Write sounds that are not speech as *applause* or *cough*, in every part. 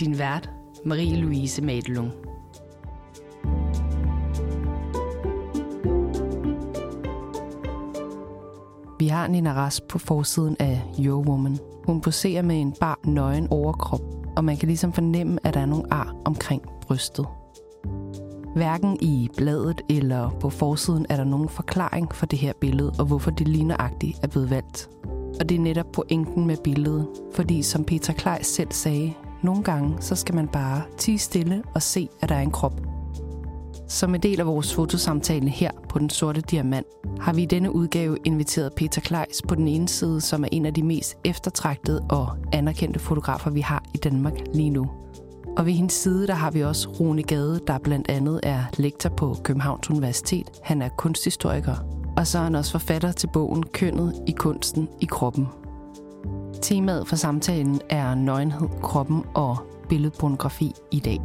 Din vært, Marie-Louise Madelung. Vi har Nina Rasp på forsiden af Your Woman. Hun poserer med en bar nøgen overkrop, og man kan ligesom fornemme, at der er nogle ar omkring brystet. Hverken i bladet eller på forsiden er der nogen forklaring for det her billede, og hvorfor det ligneragtigt er blevet valgt. Og det er netop pointen med billedet, fordi som Peter Kleis selv sagde, nogle gange så skal man bare tige stille og se, at der er en krop. Som en del af vores fotosamtale her på Den Sorte Diamant, har vi i denne udgave inviteret Peter Kleis på den ene side, som er en af de mest eftertragtede og anerkendte fotografer, vi har i Danmark lige nu. Og ved hendes side, der har vi også Rune Gade, der blandt andet er lektor på Københavns Universitet. Han er kunsthistoriker. Og så er han også forfatter til bogen Kønnet i kunsten i kroppen. Temaet for samtalen er nøgenhed, kroppen og billedpornografi i dag.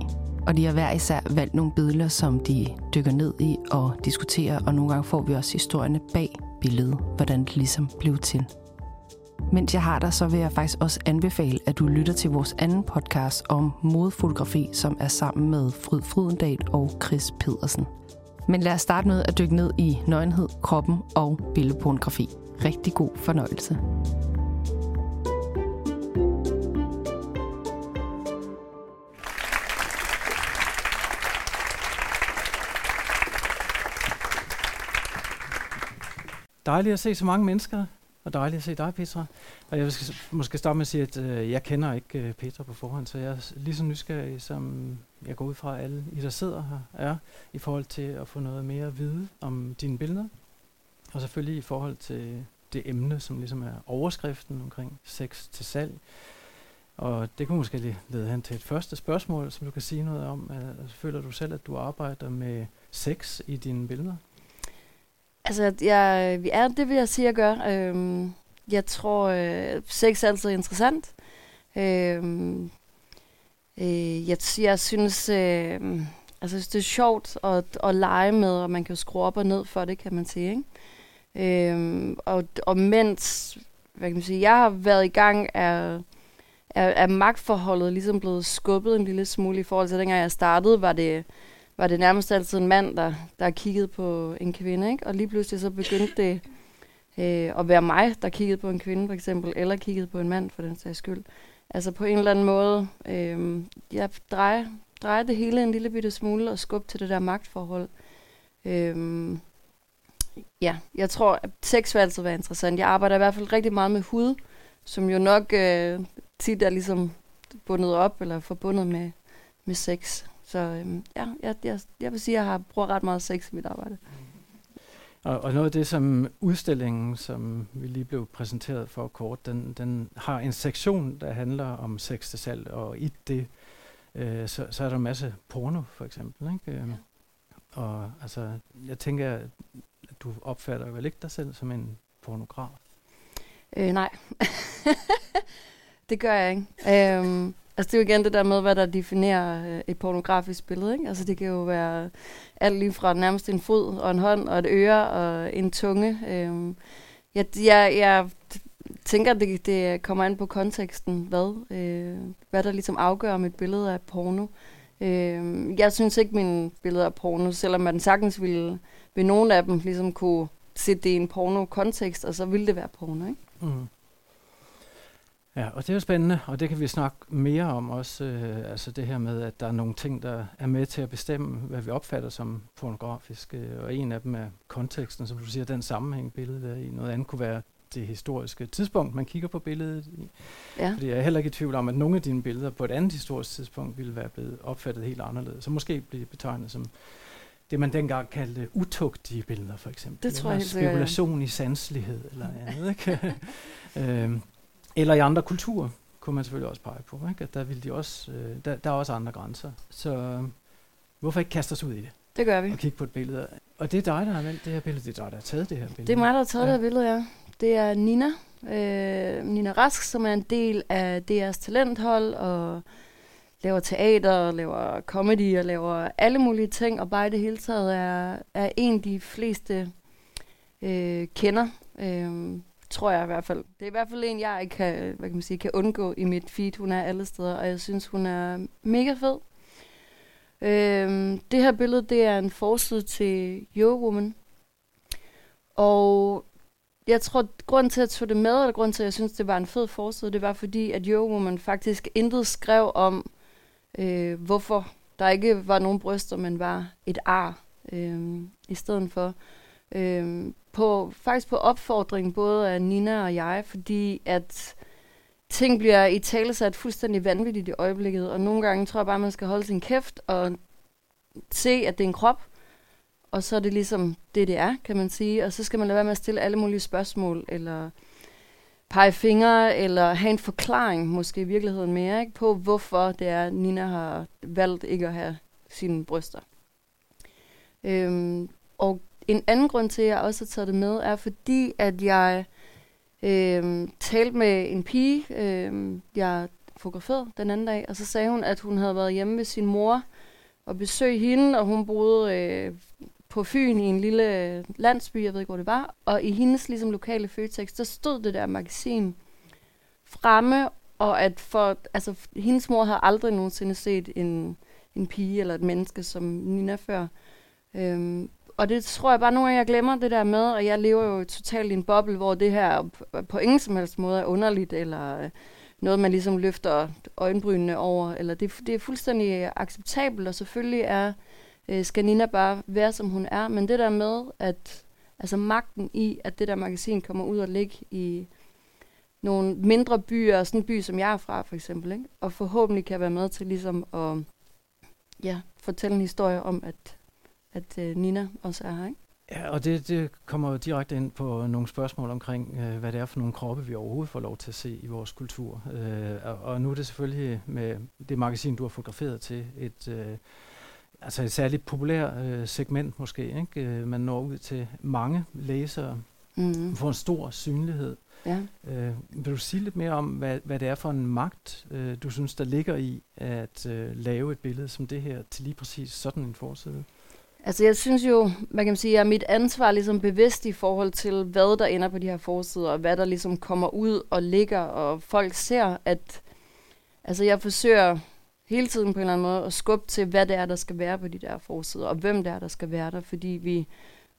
Og de har hver især valgt nogle billeder, som de dykker ned i og diskuterer, og nogle gange får vi også historierne bag billedet, hvordan det ligesom blev til. Mens jeg har dig, så vil jeg faktisk også anbefale, at du lytter til vores anden podcast om modefotografi, som er sammen med Fryd Frydendal og Chris Pedersen. Men lad os starte med at dykke ned i nøgenhed, kroppen og billedpornografi. Rigtig god fornøjelse. Dejligt at se så mange mennesker, og dejligt at se dig, Petra. Og jeg skal måske starte med at sige, at øh, jeg kender ikke øh, Petra på forhånd, så jeg er lige så nysgerrig, som jeg går ud fra alle I, der sidder her, er, i forhold til at få noget mere at vide om dine billeder. Og selvfølgelig i forhold til det emne, som ligesom er overskriften omkring sex til salg. Og det kunne måske lige lede hen til et første spørgsmål, som du kan sige noget om. Altså, føler du selv, at du arbejder med sex i dine billeder? Altså, jeg, er, det vil jeg sige, jeg gør. Øhm, jeg tror, øh, sex er altid interessant. Øhm, øh, jeg, jeg synes, øh, altså, det er sjovt at, at lege med, og man kan jo skrue op og ned for det, kan man sige. Ikke? Øhm, og, og mens hvad kan man sige, jeg har været i gang, er, er, er magtforholdet ligesom blevet skubbet en lille smule i forhold til, dengang jeg startede, var det var det nærmest altid en mand, der, der kiggede på en kvinde. Ikke? Og lige pludselig så begyndte det øh, at være mig, der kiggede på en kvinde for eksempel, eller kiggede på en mand for den sags skyld. Altså på en eller anden måde, øh, jeg drejer, drejer det hele en lille bitte smule og skub til det der magtforhold. Øh, ja, jeg tror, at sex vil altid være interessant. Jeg arbejder i hvert fald rigtig meget med hud, som jo nok øh, tit er ligesom bundet op eller forbundet med, med sex. Så øhm, ja, jeg, jeg, jeg vil sige, at jeg har brugt ret meget sex i mit arbejde. Og, og noget af det, som udstillingen, som vi lige blev præsenteret for kort, den, den har en sektion, der handler om sex til salg, og i det, øh, så, så er der en masse porno, for eksempel. Ikke? Ja. Og altså, jeg tænker, at du opfatter vel ikke dig selv som en pornograf? Øh, nej. *laughs* det gør jeg ikke. Øhm, Altså det er jo igen det der med, hvad der definerer øh, et pornografisk billede. Ikke? Altså det kan jo være alt lige fra nærmest en fod og en hånd og et øre og en tunge. Øhm, jeg, jeg, jeg tænker, at det, det kommer an på konteksten, hvad, øh, hvad der ligesom afgør, om et billede er porno. Øh, jeg synes ikke, mine billeder er porno, selvom man sagtens ville ved nogle af dem ligesom kunne sætte det i en porno-kontekst, og så ville det være porno. Ikke? Mm. Ja, og det er jo spændende, og det kan vi snakke mere om også, øh, altså det her med, at der er nogle ting, der er med til at bestemme, hvad vi opfatter som pornografisk, øh, og en af dem er konteksten, som du siger, den sammenhæng billedet er i. Noget andet kunne være det historiske tidspunkt, man kigger på billedet i. Ja. Fordi jeg er heller ikke i tvivl om, at nogle af dine billeder på et andet historisk tidspunkt ville være blevet opfattet helt anderledes, så måske blive betegnet som det, man dengang kaldte utugtige billeder, for eksempel. Det tror jeg helt Spekulation i sanselighed eller andet, ikke? *laughs* øhm, eller i andre kulturer kunne man selvfølgelig også pege på, ikke? at der, vil de også, øh, der, der er også andre grænser. Så øh, hvorfor ikke kaste os ud i det? Det gør vi. Og kigge på et billede. Og det er dig, der har valgt det her billede. Det er dig, der har taget det her billede. Det er mig, der har taget Ja. det her billede, ja. Det er Nina. Øh, Nina Rask, som er en del af DR's talenthold, og laver teater, og laver comedy, og laver alle mulige ting, og bare i det hele taget er, er en, de fleste øh, kender. Øh, tror jeg i hvert fald. Det er i hvert fald en, jeg ikke kan, hvad kan, man sige, kan undgå i mit feed. Hun er alle steder, og jeg synes, hun er mega fed. Øhm, det her billede, det er en forside til Yo Woman. Og jeg tror, at grunden til, at jeg tog det med, eller grunden til, at jeg synes, det var en fed forside, det var fordi, at Yo Woman faktisk intet skrev om, øh, hvorfor der ikke var nogen bryster, men var et ar øh, i stedet for. Øh, på, faktisk på opfordring både af Nina og jeg, fordi at ting bliver i tale sat fuldstændig vanvittigt i øjeblikket, og nogle gange tror jeg bare, man skal holde sin kæft og se, at det er en krop, og så er det ligesom det, det er, kan man sige. Og så skal man lade være med at stille alle mulige spørgsmål, eller pege fingre, eller have en forklaring, måske i virkeligheden mere, ikke, på hvorfor det er, Nina har valgt ikke at have sine bryster. Øhm, og en anden grund til, at jeg også har taget det med, er fordi, at jeg øh, talte med en pige, øh, jeg fotograferede den anden dag, og så sagde hun, at hun havde været hjemme med sin mor og besøge hende, og hun boede øh, på Fyn i en lille øh, landsby, jeg ved ikke, hvor det var, og i hendes ligesom, lokale Føtex, der stod det der magasin fremme, og at for, altså, hendes mor havde aldrig nogensinde set en, en pige eller et menneske som Nina før. Øhm, og det tror jeg bare nogle gange, jeg glemmer det der med, og jeg lever jo totalt i en boble, hvor det her på ingen som helst måde er underligt, eller øh, noget, man ligesom løfter øjenbrynene over, eller det, det er fuldstændig acceptabelt, og selvfølgelig er øh, skal Nina bare være, som hun er, men det der med, at altså magten i, at det der magasin kommer ud og ligge i nogle mindre byer, sådan en by, som jeg er fra, for eksempel, ikke? og forhåbentlig kan være med til ligesom at ja, fortælle en historie om, at, at øh, Nina også er her, ikke? Ja, og det, det kommer jo direkte ind på nogle spørgsmål omkring, øh, hvad det er for nogle kroppe, vi overhovedet får lov til at se i vores kultur. Øh, og, og nu er det selvfølgelig med det magasin, du har fotograferet til, et, øh, altså et særligt populært øh, segment måske. Ikke? Øh, man når ud til mange læsere, Mm. man får en stor synlighed. Ja. Øh, vil du sige lidt mere om, hvad, hvad det er for en magt, øh, du synes, der ligger i at øh, lave et billede som det her til lige præcis sådan en forside? Altså jeg synes jo, man kan sige, at mit ansvar er ligesom bevidst i forhold til, hvad der ender på de her forsider, og hvad der ligesom kommer ud og ligger, og folk ser, at altså jeg forsøger hele tiden på en eller anden måde at skubbe til, hvad det er, der skal være på de der forsider, og hvem det er, der skal være der, fordi vi,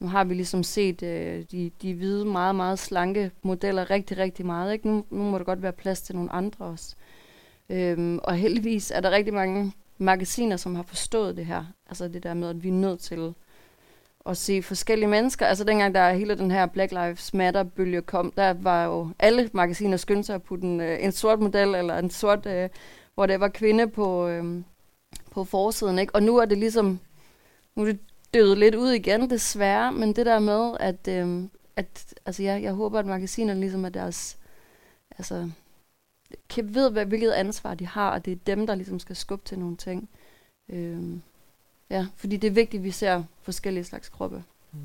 nu har vi ligesom set øh, de, de hvide, meget, meget slanke modeller rigtig, rigtig meget. Ikke? Nu, nu må der godt være plads til nogle andre også. Øhm, og heldigvis er der rigtig mange magasiner, som har forstået det her. Altså det der med, at vi er nødt til at se forskellige mennesker. Altså dengang der hele den her Black Lives Matter-bølge kom, der var jo alle magasiner skyndte sig at putte en, øh, en sort model, eller en sort, øh, hvor det var kvinde på, øh, på forsiden. Ikke? Og nu er det ligesom, nu er det døde lidt ud igen, desværre, men det der med, at, øh, at altså jeg, jeg håber, at magasinerne ligesom er deres, altså, kan ved, hvad, hvilket ansvar de har, og det er dem, der ligesom skal skubbe til nogle ting. Øhm, ja, fordi det er vigtigt, at vi ser forskellige slags kroppe. Mm.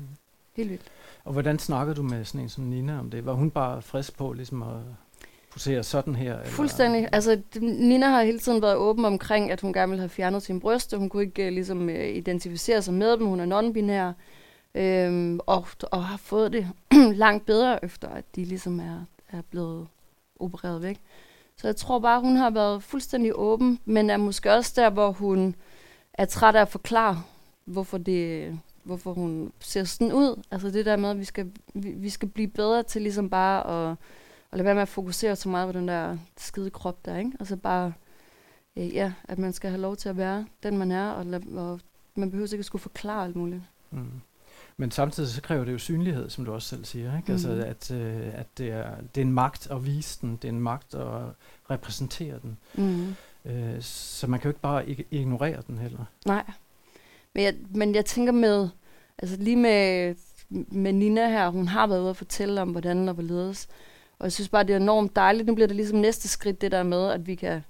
Helt vildt. Og hvordan snakker du med sådan en som Nina om det? Var hun bare frisk på ligesom at posere sådan her? Eller? Fuldstændig. Altså, Nina har hele tiden været åben omkring, at hun gerne ville have fjernet sine bryster. Hun kunne ikke uh, ligesom uh, identificere sig med dem. Hun er non-binær. Øhm, og, og har fået det *clears throat* langt bedre, efter at de ligesom er, er blevet opereret væk. Så jeg tror bare, hun har været fuldstændig åben, men er måske også der, hvor hun er træt af at forklare, hvorfor, det, hvorfor hun ser sådan ud. Altså det der med, at vi skal, vi, vi skal blive bedre til ligesom bare at, at lade være med at fokusere så meget på den der skide krop der, ikke? Altså bare, øh, ja, at man skal have lov til at være den, man er, og, lad, og man behøver ikke at skulle forklare alt muligt. Mm. Men samtidig så kræver det jo synlighed, som du også selv siger. Ikke? Mm. Altså, at, øh, at det, er, det er en magt at vise den, det er en magt at repræsentere den. Mm. Øh, så man kan jo ikke bare ig- ignorere den heller. Nej. Men jeg, men jeg tænker med, altså lige med, med Nina her, hun har været ude og fortælle om, hvordan der var ledes. jeg synes bare, det er enormt dejligt. Nu bliver det ligesom næste skridt, det der med, at vi kan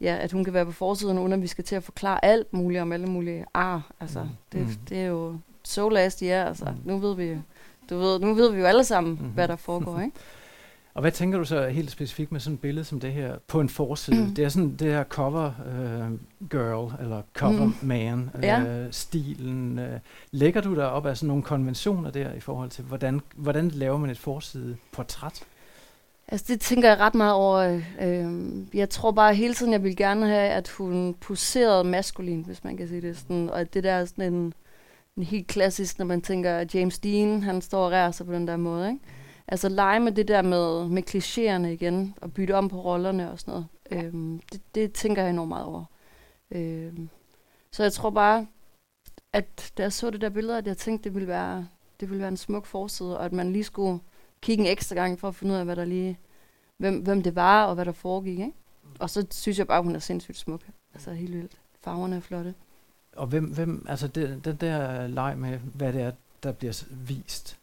ja, at hun kan være på forsiden, uden at vi skal til at forklare alt muligt om alle mulige ar. Altså, Mm. det, Mm. det er jo so last year. Altså, Mm. nu ved vi du ved, nu ved vi jo alle sammen, Mhm. hvad der foregår, ikke? *laughs* Og hvad tænker du så helt specifikt med sådan et billede som det her på en forside? Mm. Det er sådan det her cover øh, girl eller cover Mm. man Ja. øh, stilen. Øh. Lægger du der op af sådan nogle konventioner der i forhold til hvordan hvordan laver man et forside portræt? Altså, det tænker jeg ret meget over. Øh, jeg tror bare hele tiden, jeg vil gerne have, at hun poserede maskulin, hvis man kan sige det. Sådan, og at det der er sådan en helt klassisk, når man tænker, at James Dean, han står og rærer sig på den der måde, ikke? Altså lege med det der med, med klichéerne igen, og bytte om på rollerne og sådan noget. Øhm, det, det tænker jeg enormt meget over. Øhm, så jeg tror bare, at da jeg så det der billede, at jeg tænkte, det ville være, det ville være en smuk forside, og at man lige skulle kigge en ekstra gang for at finde ud af, hvad der lige, hvem, hvem det var, og hvad der foregik. Ikke? Og så synes jeg bare, at hun er sindssygt smuk. Altså helt vildt. Farverne er flotte. Og hvem, hvem altså det, den der leg med, hvad det er, der bliver vist.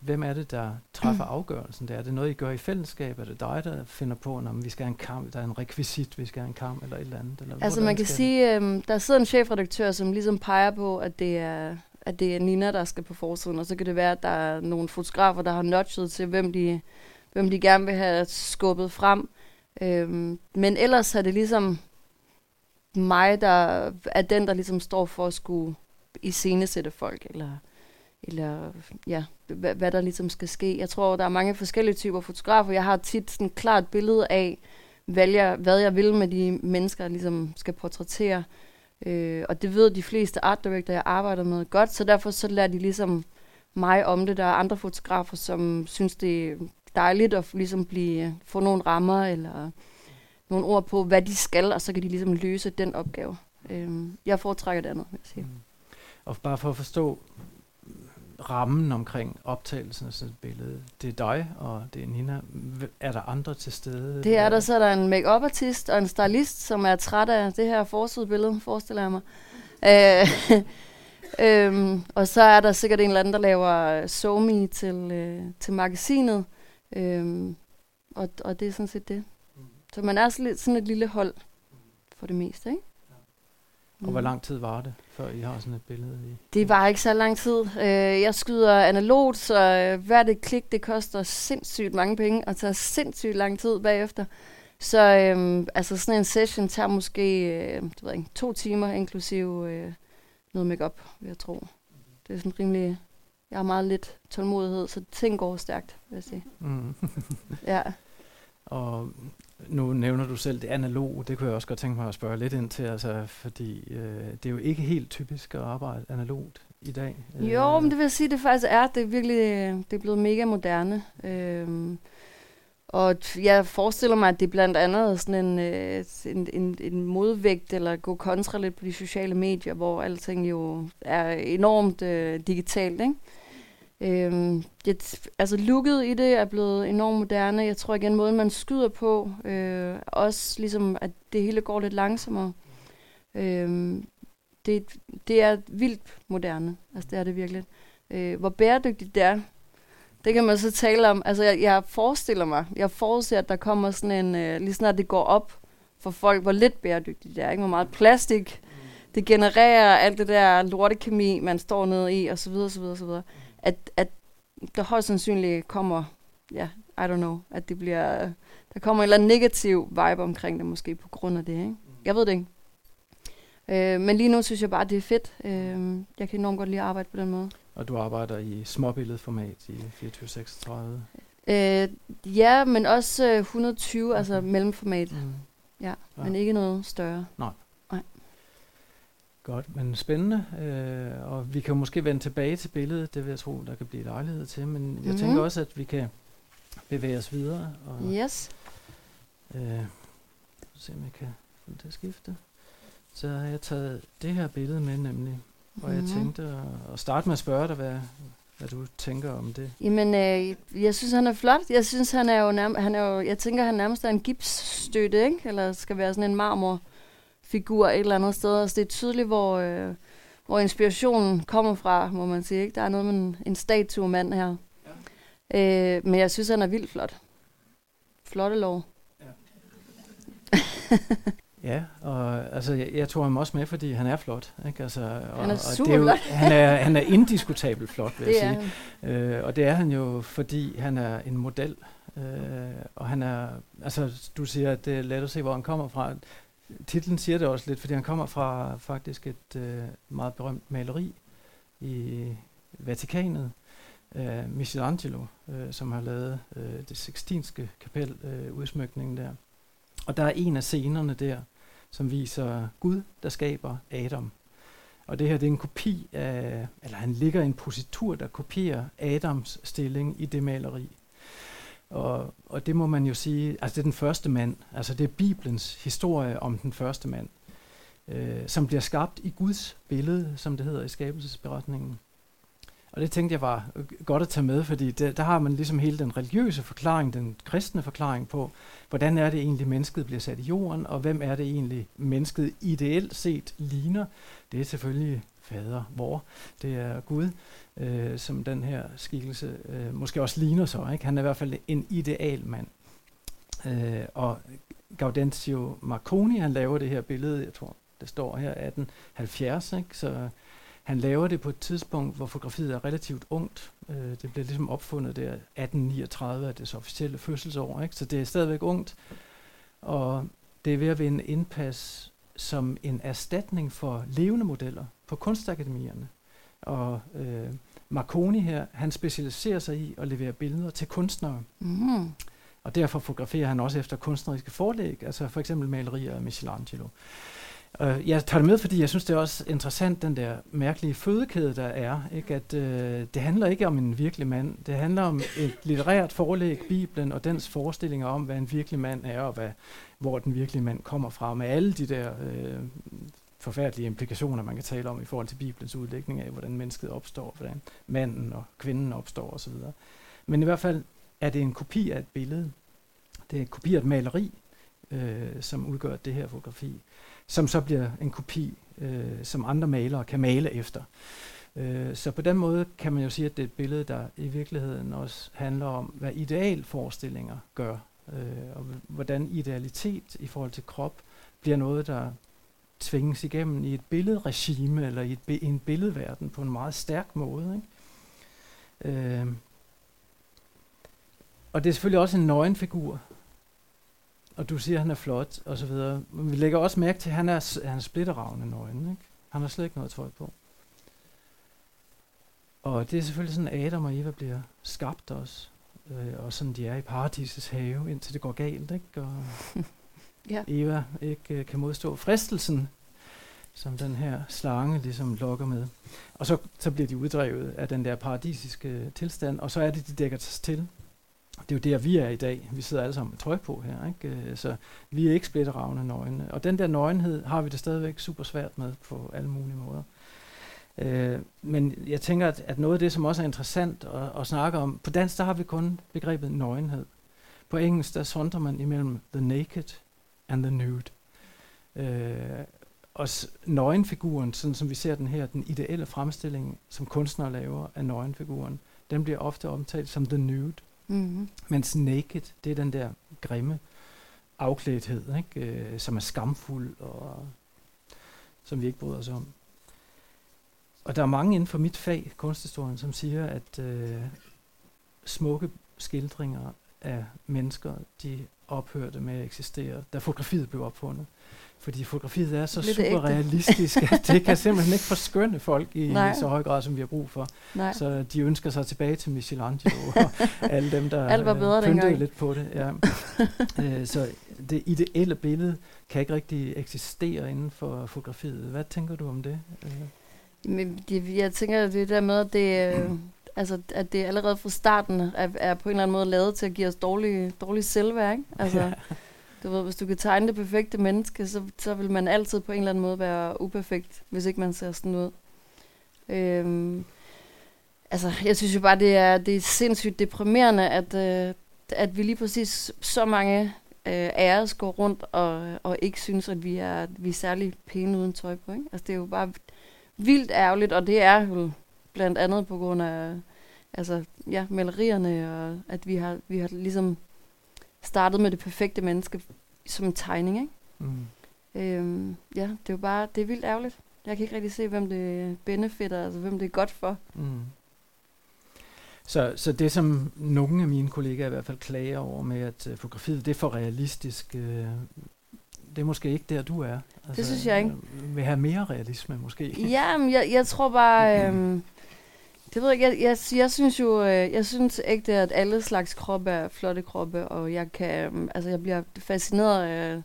Hvem er det, der træffer afgørelsen? Der? Er det noget, I gør i fællesskab? Er det dig, der finder på, at vi skal have en kamp, der er en rekvisit, vi skal have en kamp, eller et eller andet? Eller Altså man kan sige, øhm, der sidder en chefredaktør, som ligesom peger på, at det er at det er Nina, der skal på forsiden, og så kan det være, at der er nogle fotografer, der har nudget til, hvem de, hvem de gerne vil have skubbet frem. Øhm, men ellers er det ligesom mig, der er den, der ligesom står for at skulle iscenesætte folk, eller, eller ja, hvad, hvad der ligesom skal ske. Jeg tror, der er mange forskellige typer fotografer. Jeg har tit sådan et klart billede af, hvad jeg, hvad jeg vil med de mennesker, jeg ligesom skal portrættere. Øh, og det ved de fleste art director, jeg arbejder med godt, så derfor så lærer de ligesom mig om det. Der er andre fotografer, som synes, det er dejligt at ligesom blive, få nogle rammer eller nogle ord på, hvad de skal, og så kan de ligesom løse den opgave. Øh, jeg foretrækker det andet, vil jeg sige. Mm. Og bare for at forstå rammen omkring optagelsen af sådan et billede. Det er dig, og det er Nina. Er der andre til stede? Det er der, så er der en make artist og en stylist, som er træt af det her forsidebillede, forestiller jeg mig. Øh, *laughs* øhm, og så er der sikkert en eller anden, der laver somi til, øh, til magasinet. Øhm, og, og det er sådan set det. Så man er sådan, lidt, sådan et lille hold for det meste, ikke? Og hvor lang tid var det, før I har sådan et billede i? Det var ikke så lang tid. Øh, jeg skyder analogt, så øh, hvert et klik, det koster sindssygt mange penge, og tager sindssygt lang tid bagefter. Så øh, altså sådan en session tager måske øh, det ved jeg ikke, to timer, inklusive øh, noget makeup, vil jeg tro. Det er sådan rimelig... Jeg har meget lidt tålmodighed, så ting går stærkt, vil jeg sige. Mm. *laughs* Ja. Og nu nævner du selv det analoge, det kunne jeg også godt tænke mig at spørge lidt ind til, altså, fordi øh, det er jo ikke helt typisk at arbejde analogt i dag. Øh. Jo, men det vil jeg sige, det faktisk er. Det er virkelig øh, det er blevet mega moderne. Øh, og jeg forestiller mig, at det er blandt andet er sådan en, øh, en, en, en modvægt, eller gå kontra lidt på de sociale medier, hvor alting jo er enormt øh, digitalt, ikke? Øhm, det, altså looket i det er blevet enormt moderne. Jeg tror igen, måden man skyder på, øh, også ligesom, at det hele går lidt langsommere. Øhm, det, det er vildt moderne. Altså det er det virkelig. Øh, hvor bæredygtigt det er, det kan man så tale om. Altså jeg, jeg forestiller mig, jeg forudser, at der kommer sådan en, øh, lige snart det går op for folk, hvor lidt bæredygtigt det er. Ikke? Hvor meget plastik det genererer, alt det der lortekemi, man står nede i, og så videre, at, at der højst sandsynligt kommer, ja, I don't know, at det bliver, der kommer en eller anden negativ vibe omkring det, måske på grund af det, ikke? Jeg ved det ikke. Øh, men lige nu synes jeg bare, det er fedt. Øh, jeg kan enormt godt lide at arbejde på den måde. Og du arbejder i småbilledformat i 2436. Øh, ja, men også øh, 120, okay. altså mellemformat. Mm. Ja, Ja. men ikke noget større. Godt, men spændende. Øh, og vi kan måske vende tilbage til billedet, det vil jeg tro, der kan blive lejlighed til. Men jeg Mhm. tænker også, at vi kan bevæge os videre. Og, Yes. øh, se om jeg kan få det til at skifte. Så har jeg taget det her billede med nemlig. Og jeg Mhm. tænkte at, at starte med at spørge dig, hvad, hvad du tænker om det. Jamen, øh, jeg synes, han er flot. Jeg synes, han er jo nærmest, han er jo, jeg tænker, han nærmest er en gipsstøtte, ikke? Eller skal være sådan en marmorfigur et eller andet sted. Altså, det er tydeligt, hvor, øh, hvor inspirationen kommer fra, må man sige, ikke? Der er noget med en, en statuemand her. Ja. Øh, men jeg synes, han er vildt flot. flotte lov. Ja, *laughs* og altså, jeg, jeg tog ham også med, fordi han er flot. Ikke? Altså, og, Han er og super det er jo, flot. *laughs* han, er, han er indiskutabelt flot, vil *laughs* Det jeg sige. han. Øh, og det er han jo, fordi han er en model. Øh, og han er, altså du siger, at det er let at se, hvor han kommer fra. Titlen siger det også lidt, fordi han kommer fra faktisk et øh, meget berømt maleri i Vatikanet øh, Michelangelo, øh, som har lavet øh, det sextinske kapel, øh, udsmykningen der. Og der er en af scenerne der, som viser Gud, der skaber Adam. Og det her det er en kopi af, eller han ligger i en positur, der kopierer Adams stilling i det maleri. Og, og det må man jo sige, altså det er den første mand, altså det er Bibelens historie om den første mand, øh, som bliver skabt i Guds billede, som det hedder i skabelsesberetningen. Og det tænkte jeg var øh, godt at tage med, fordi det, der har man ligesom hele den religiøse forklaring, den kristne forklaring på, hvordan er det egentlig, mennesket bliver sat i jorden, og hvem er det egentlig, mennesket ideelt set ligner. Det er selvfølgelig fader, hvor det er Gud, øh, som den her skikkelse øh, måske også ligner så. Ikke? Han er i hvert fald en ideal mand. Øh, og Gaudenzio Marconi, han laver det her billede, jeg tror, det står her 1870, ikke? så han laver det på et tidspunkt, hvor fotografiet er relativt ungt. Øh, det bliver ligesom opfundet der 1839 af det officielle fødselsår, ikke? så det er stadigvæk ungt. Og det er ved at vinde indpas som en erstatning for levende modeller på kunstakademierne. Og øh, Marconi her, han specialiserer sig i at levere billeder til kunstnere. Mm. Og derfor fotograferer han også efter kunstneriske forlæg, altså for eksempel malerier af Michelangelo. Uh, jeg tager det med, fordi jeg synes, det er også interessant, den der mærkelige fødekæde, der er. Ikke? At øh, det handler ikke om en virkelig mand. Det handler om et litterært forlæg, Bibelen, og dens forestillinger om, hvad en virkelig mand er, og hvad, hvor den virkelige mand kommer fra, med alle de der øh, forfærdelige implikationer, man kan tale om i forhold til Bibelens udlægning af, hvordan mennesket opstår, hvordan manden og kvinden opstår osv. Men i hvert fald er det en kopi af et billede. Det er en kopi af et maleri, øh, som udgør det her fotografi, som så bliver en kopi, øh, som andre malere kan male efter. Øh, så på den måde kan man jo sige, at det er et billede, der i virkeligheden også handler om, hvad idealforestillinger gør, øh, og hvordan idealitet i forhold til krop bliver noget, der tvinges igennem i et billedregime eller i, et bi- i en billedverden på en meget stærk måde. Ikke? Øh, og det er selvfølgelig også en nøgenfigur. Og du siger, at han er flot, og så videre. Men vi lægger også mærke til, at han er, han er splitteravne nøgen. Ikke? Han har slet ikke noget tøj på. Og det er selvfølgelig sådan, at Adam og Eva bliver skabt også. Øh, og sådan de er i paradisets have, indtil det går galt. Ikke? Og *laughs* Ja. Eva ikke øh, kan modstå fristelsen, som den her slange ligesom lokker med. Og så, så bliver de uddrevet af den der paradisiske tilstand, og så er det, de dækker sig til. Det er jo der, vi er i dag. Vi sidder alle sammen med tøj på her, ikke? Øh, så vi er ikke splitteravne nøgne. Og den der nøgenhed har vi det stadigvæk super svært med på alle mulige måder. Øh, men jeg tænker, at, at noget af det, som også er interessant at, at snakke om, på dansk, der har vi kun begrebet nøgenhed. På engelsk, der sondrer man imellem the naked and the nude. Øh, og s- nøgenfiguren, sådan som vi ser den her, den ideelle fremstilling, som kunstnere laver af nøgenfiguren, den bliver ofte omtalt som the nude. Mm-hmm. Mens naked, det er den der grimme afklædthed, ikke? Øh, som er skamfuld og som vi ikke bryder os om. Og der er mange inden for mit fag, kunsthistorien, som siger, at øh, smukke skildringer af mennesker, de ophørte med at eksistere, da fotografiet blev opfundet. Fordi fotografiet er så Lidt ægte. super realistisk, at *laughs* det kan simpelthen ikke forskønne folk i Nej. så høj grad, som vi har brug for. Nej. Så de ønsker sig tilbage til Michelangelo *laughs* og alle dem, der Alt var bedre øh, pyntede lidt på det. Ja. *laughs* øh, så det ideelle billede kan ikke rigtig eksistere inden for fotografiet. Hvad tænker du om det? Øh, Men det, jeg tænker, det er der med, at det, øh, altså, at det allerede fra starten er, er på en eller anden måde lavet til at give os dårlig, dårlig selvværd. Ikke? Altså, Ja du ved, hvis du kan tegne det perfekte menneske, så, så vil man altid på en eller anden måde være uperfekt, hvis ikke man ser sådan ud. Øhm, altså, jeg synes jo bare, det er, det er sindssygt deprimerende, at, øh, at vi lige præcis så mange øh, af os går rundt og, og ikke synes, at vi er, vi er særlig pæne uden tøj på. Ikke? Altså, det er jo bare vildt ærgerligt, og det er jo blandt andet på grund af altså, ja, malerierne, og at vi har, vi har ligesom startede med det perfekte menneske som en tegning, ikke? Mm. Øhm, ja, det er jo bare, det er vildt ærgerligt. Jeg kan ikke rigtig se, hvem det benefitter, altså hvem det er godt for. Mm. Så, så det, som nogle af mine kollegaer i hvert fald klager over med, at uh, fotografiet det er for realistisk, uh, det er måske ikke der, du er. Altså, det synes jeg ikke. Uh, vil have mere realisme, måske. Ja, men jeg, jeg tror bare... *clears throat* Øhm, det ved jeg ikke. Jeg, jeg, jeg synes jo, øh, jeg synes ikke, at alle slags kroppe er flotte kroppe, og jeg kan, øhm, altså jeg bliver fascineret af,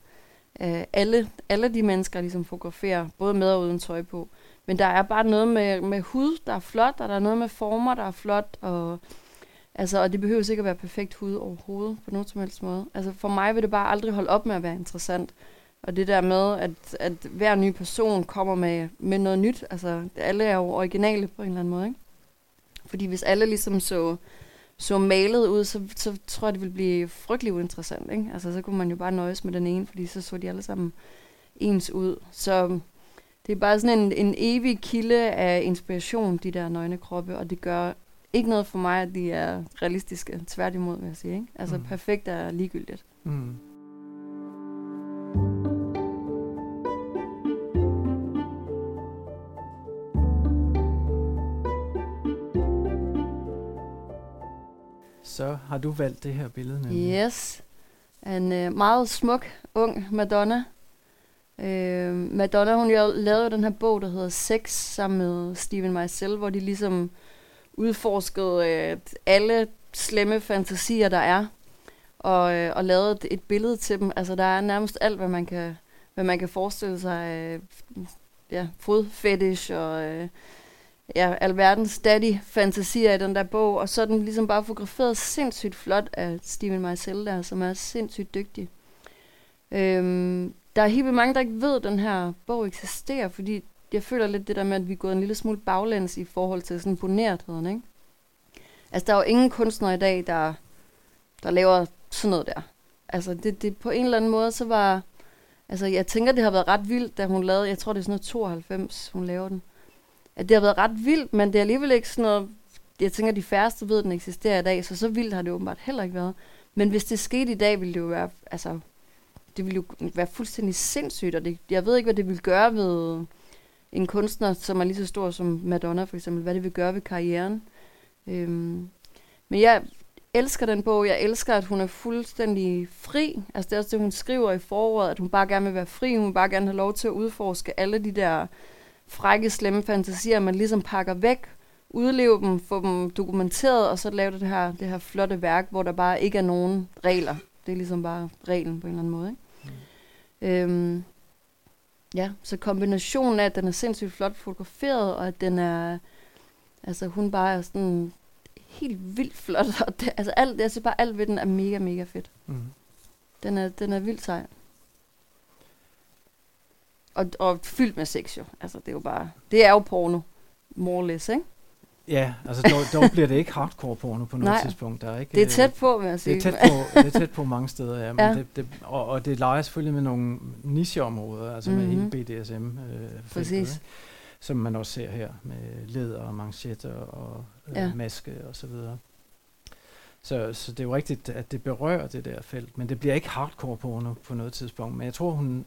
af alle, alle de mennesker, ligesom fotograferer, både med og uden tøj på. Men der er bare noget med, med hud, der er flot, og der er noget med former, der er flot, og, altså, og det behøver ikke at være perfekt hud overhovedet, på nogen som helst måde. Altså for mig vil det bare aldrig holde op med at være interessant. Og det der med, at, at hver ny person kommer med, med noget nyt, altså alle er jo originale på en eller anden måde, ikke? Fordi hvis alle ligesom så, så malet ud, så, så tror jeg, det ville blive frygtelig uinteressant. Ikke? Altså, så kunne man jo bare nøjes med den ene, fordi så så de alle sammen ens ud. Så det er bare sådan en, en evig kilde af inspiration, de der nøgne kroppe, og det gør ikke noget for mig, at de er realistiske. Tværtimod, vil jeg sige. Ikke? Altså, mm. perfekt er ligegyldigt. Mm. Så har du valgt det her billede. Nemlig. Yes. En øh, meget smuk, ung Madonna. Øh, Madonna, hun lavede jo den her bog, der hedder Sex, sammen med Steven Meisel, hvor de ligesom udforskede øh, alle slemme fantasier, der er, og, øh, og lavede et, et billede til dem. Altså, der er nærmest alt, hvad man kan, hvad man kan forestille sig. Øh, ja, fodfetish og... Øh, ja, alverdens daddy-fantasier i den der bog, og så er den ligesom bare fotograferet sindssygt flot af Steven Meisel der, som er sindssygt dygtig. Øhm, der er helt vildt mange, der ikke ved, at den her bog eksisterer, fordi jeg føler lidt det der med, at vi er gået en lille smule baglæns i forhold til sådan ponertheden, ikke? Altså, der er jo ingen kunstnere i dag, der, der laver sådan noget der. Altså, det, det på en eller anden måde, så var... Altså, jeg tænker, det har været ret vildt, da hun lavede... Jeg tror, det er sådan noget 92, hun laver den at det har været ret vildt, men det er alligevel ikke sådan noget, jeg tænker, de færreste ved, at den eksisterer i dag, så så vildt har det åbenbart heller ikke været. Men hvis det skete i dag, ville det jo være, altså, det ville jo være fuldstændig sindssygt, og det, jeg ved ikke, hvad det ville gøre ved en kunstner, som er lige så stor som Madonna for eksempel, hvad det vil gøre ved karrieren. Øhm, men jeg elsker den bog, jeg elsker, at hun er fuldstændig fri. Altså det er også det, hun skriver i foråret, at hun bare gerne vil være fri, hun vil bare gerne have lov til at udforske alle de der frække, slemme fantasier, man ligesom pakker væk, udleve dem, få dem dokumenteret, og så lave det her, det her flotte værk, hvor der bare ikke er nogen regler. Det er ligesom bare reglen på en eller anden måde. Ikke? Mm. Øhm, ja, så kombinationen af, at den er sindssygt flot fotograferet, og at den er, altså hun bare er sådan helt vildt flot, *laughs* og det, altså alt, jeg synes bare alt ved den er mega, mega fedt. Mm. Den er, den er vildt sej og, og fyldt med sex jo. Altså, det er jo bare, det er jo porno, more less, ikke? Ja, altså dog, dog bliver det ikke hardcore porno på noget Nej, tidspunkt. Der er ikke, det er tæt på, vil jeg sige. Det er tæt på, det er tæt på mange steder, ja. Men ja. Det, det, og, og det leger selvfølgelig med nogle nicheområder, altså mm-hmm. med hele BDSM. Øh, Præcis. Ikke? Som man også ser her med læder og manchetter og øh, ja. maske og så videre. Så, så det er jo rigtigt, at det berører det der felt, men det bliver ikke hardcore porno på noget tidspunkt. Men jeg tror, hun,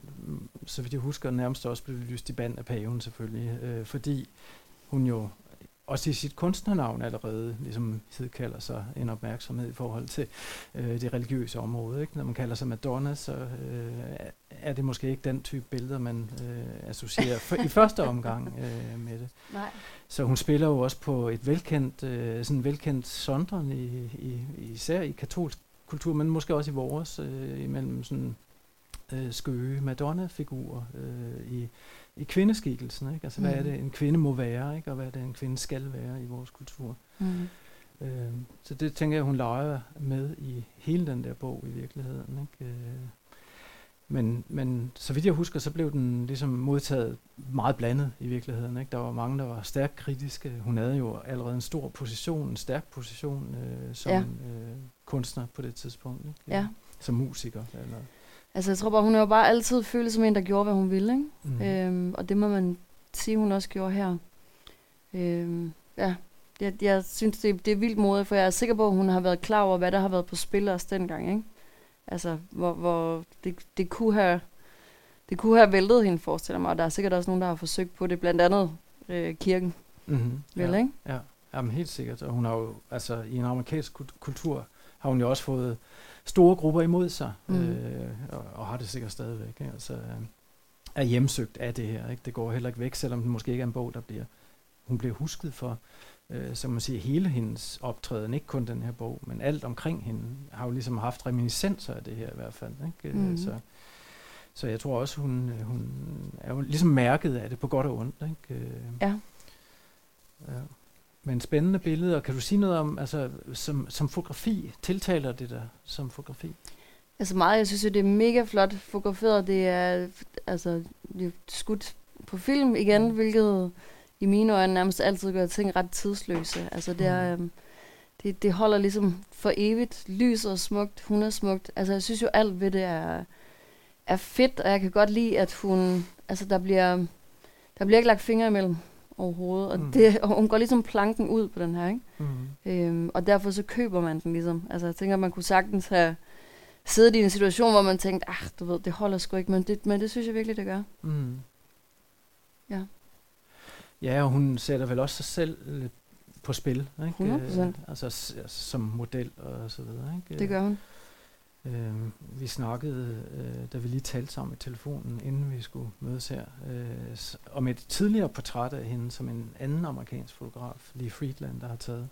så vidt jeg husker, nærmest også blev lyst i band af paven selvfølgelig, øh, fordi hun jo også i sit kunstnernavn allerede ligesom kalder sig en opmærksomhed i forhold til øh, det religiøse område. Ikke? Når man kalder sig Madonna, så øh, er det måske ikke den type billeder, man øh, associerer for, i første omgang øh, med det. *laughs* Nej. Så hun spiller jo også på et velkendt, øh, sådan velkendt sondren, i, i, især i katolsk kultur, men måske også i vores, øh, imellem sådan øh, skøge Madonna-figurer øh, i i kvindeskikkelsen. Ikke? Altså, mm. hvad er mm. det, en kvinde må være, ikke? og hvad er det, en kvinde skal være i vores kultur. Mm. Øh, så det tænker jeg, hun leger med i hele den der bog i virkeligheden. Ikke? Øh, men, men så vidt jeg husker, så blev den ligesom modtaget meget blandet i virkeligheden. Ikke? Der var mange, der var stærkt kritiske. Hun havde jo allerede en stor position, en stærk position øh, som ja. øh, kunstner på det tidspunkt. Ikke? Ja. Som musiker. Eller Altså, jeg tror bare, hun har jo bare altid følt som en, der gjorde, hvad hun ville, ikke? Mm. Øhm, og det må man sige, hun også gjorde her. Øhm, ja, jeg, jeg synes, det, det er vildt modigt, for jeg er sikker på, at hun har været klar over, hvad der har været på spil også dengang, ikke? Altså, hvor, hvor det, det kunne have det kunne have væltet hende, forestiller mig, og der er sikkert også nogen, der har forsøgt på det, blandt andet øh, kirken, Mm-hmm. vel, ja. ikke? Ja, jamen helt sikkert. Og hun har jo, altså i en amerikansk kult- kultur, har hun jo også fået store grupper imod sig, Mm. øh, og, og har det sikkert stadigvæk. Ikke? Altså, øh, er hjemsøgt af det her. Ikke? Det går heller ikke væk, selvom det måske ikke er en bog, der bliver, hun bliver husket for. Øh, så man siger, hele hendes optræden, ikke kun den her bog, men alt omkring hende, har jo ligesom haft reminiscenser af det her i hvert fald. Ikke? Øh, Mhm. Så, så jeg tror også, hun, øh, hun er jo ligesom mærket af det på godt og ondt. Ikke? Ja. Ja. Men spændende billeder. Kan du sige noget om, altså som, som fotografi, tiltaler det der som fotografi? Altså meget, jeg synes jo, det er mega flot fotograferet. Det er altså det er skudt på film igen, Mm. hvilket i mine øjne nærmest altid gør ting ret tidsløse. Altså det, er, Mm. øhm, det, det holder ligesom for evigt. Lys og smukt, hun er smukt. Altså jeg synes jo alt ved det er, er fedt, og jeg kan godt lide, at hun, altså der bliver, der bliver ikke lagt fingre imellem overhovedet. Og, Mm. det, *laughs* og hun går ligesom planken ud på den her, ikke? Mm. Øhm, og derfor så køber man den ligesom. Altså jeg tænker, man kunne sagtens have siddet i en situation, hvor man tænkte, ah, du ved, det holder sgu ikke, men det, men det synes jeg virkelig, det gør. Mm. Ja. Ja, og hun sætter vel også sig selv på spil, ikke? 100%. Øh, altså som model og så videre, ikke? Det gør hun. Øh, vi snakkede, øh, da vi lige talte sammen i telefonen, inden vi skulle mødes her, øh, om et tidligere portræt af hende, som en anden amerikansk fotograf, Lee Friedland, der har taget,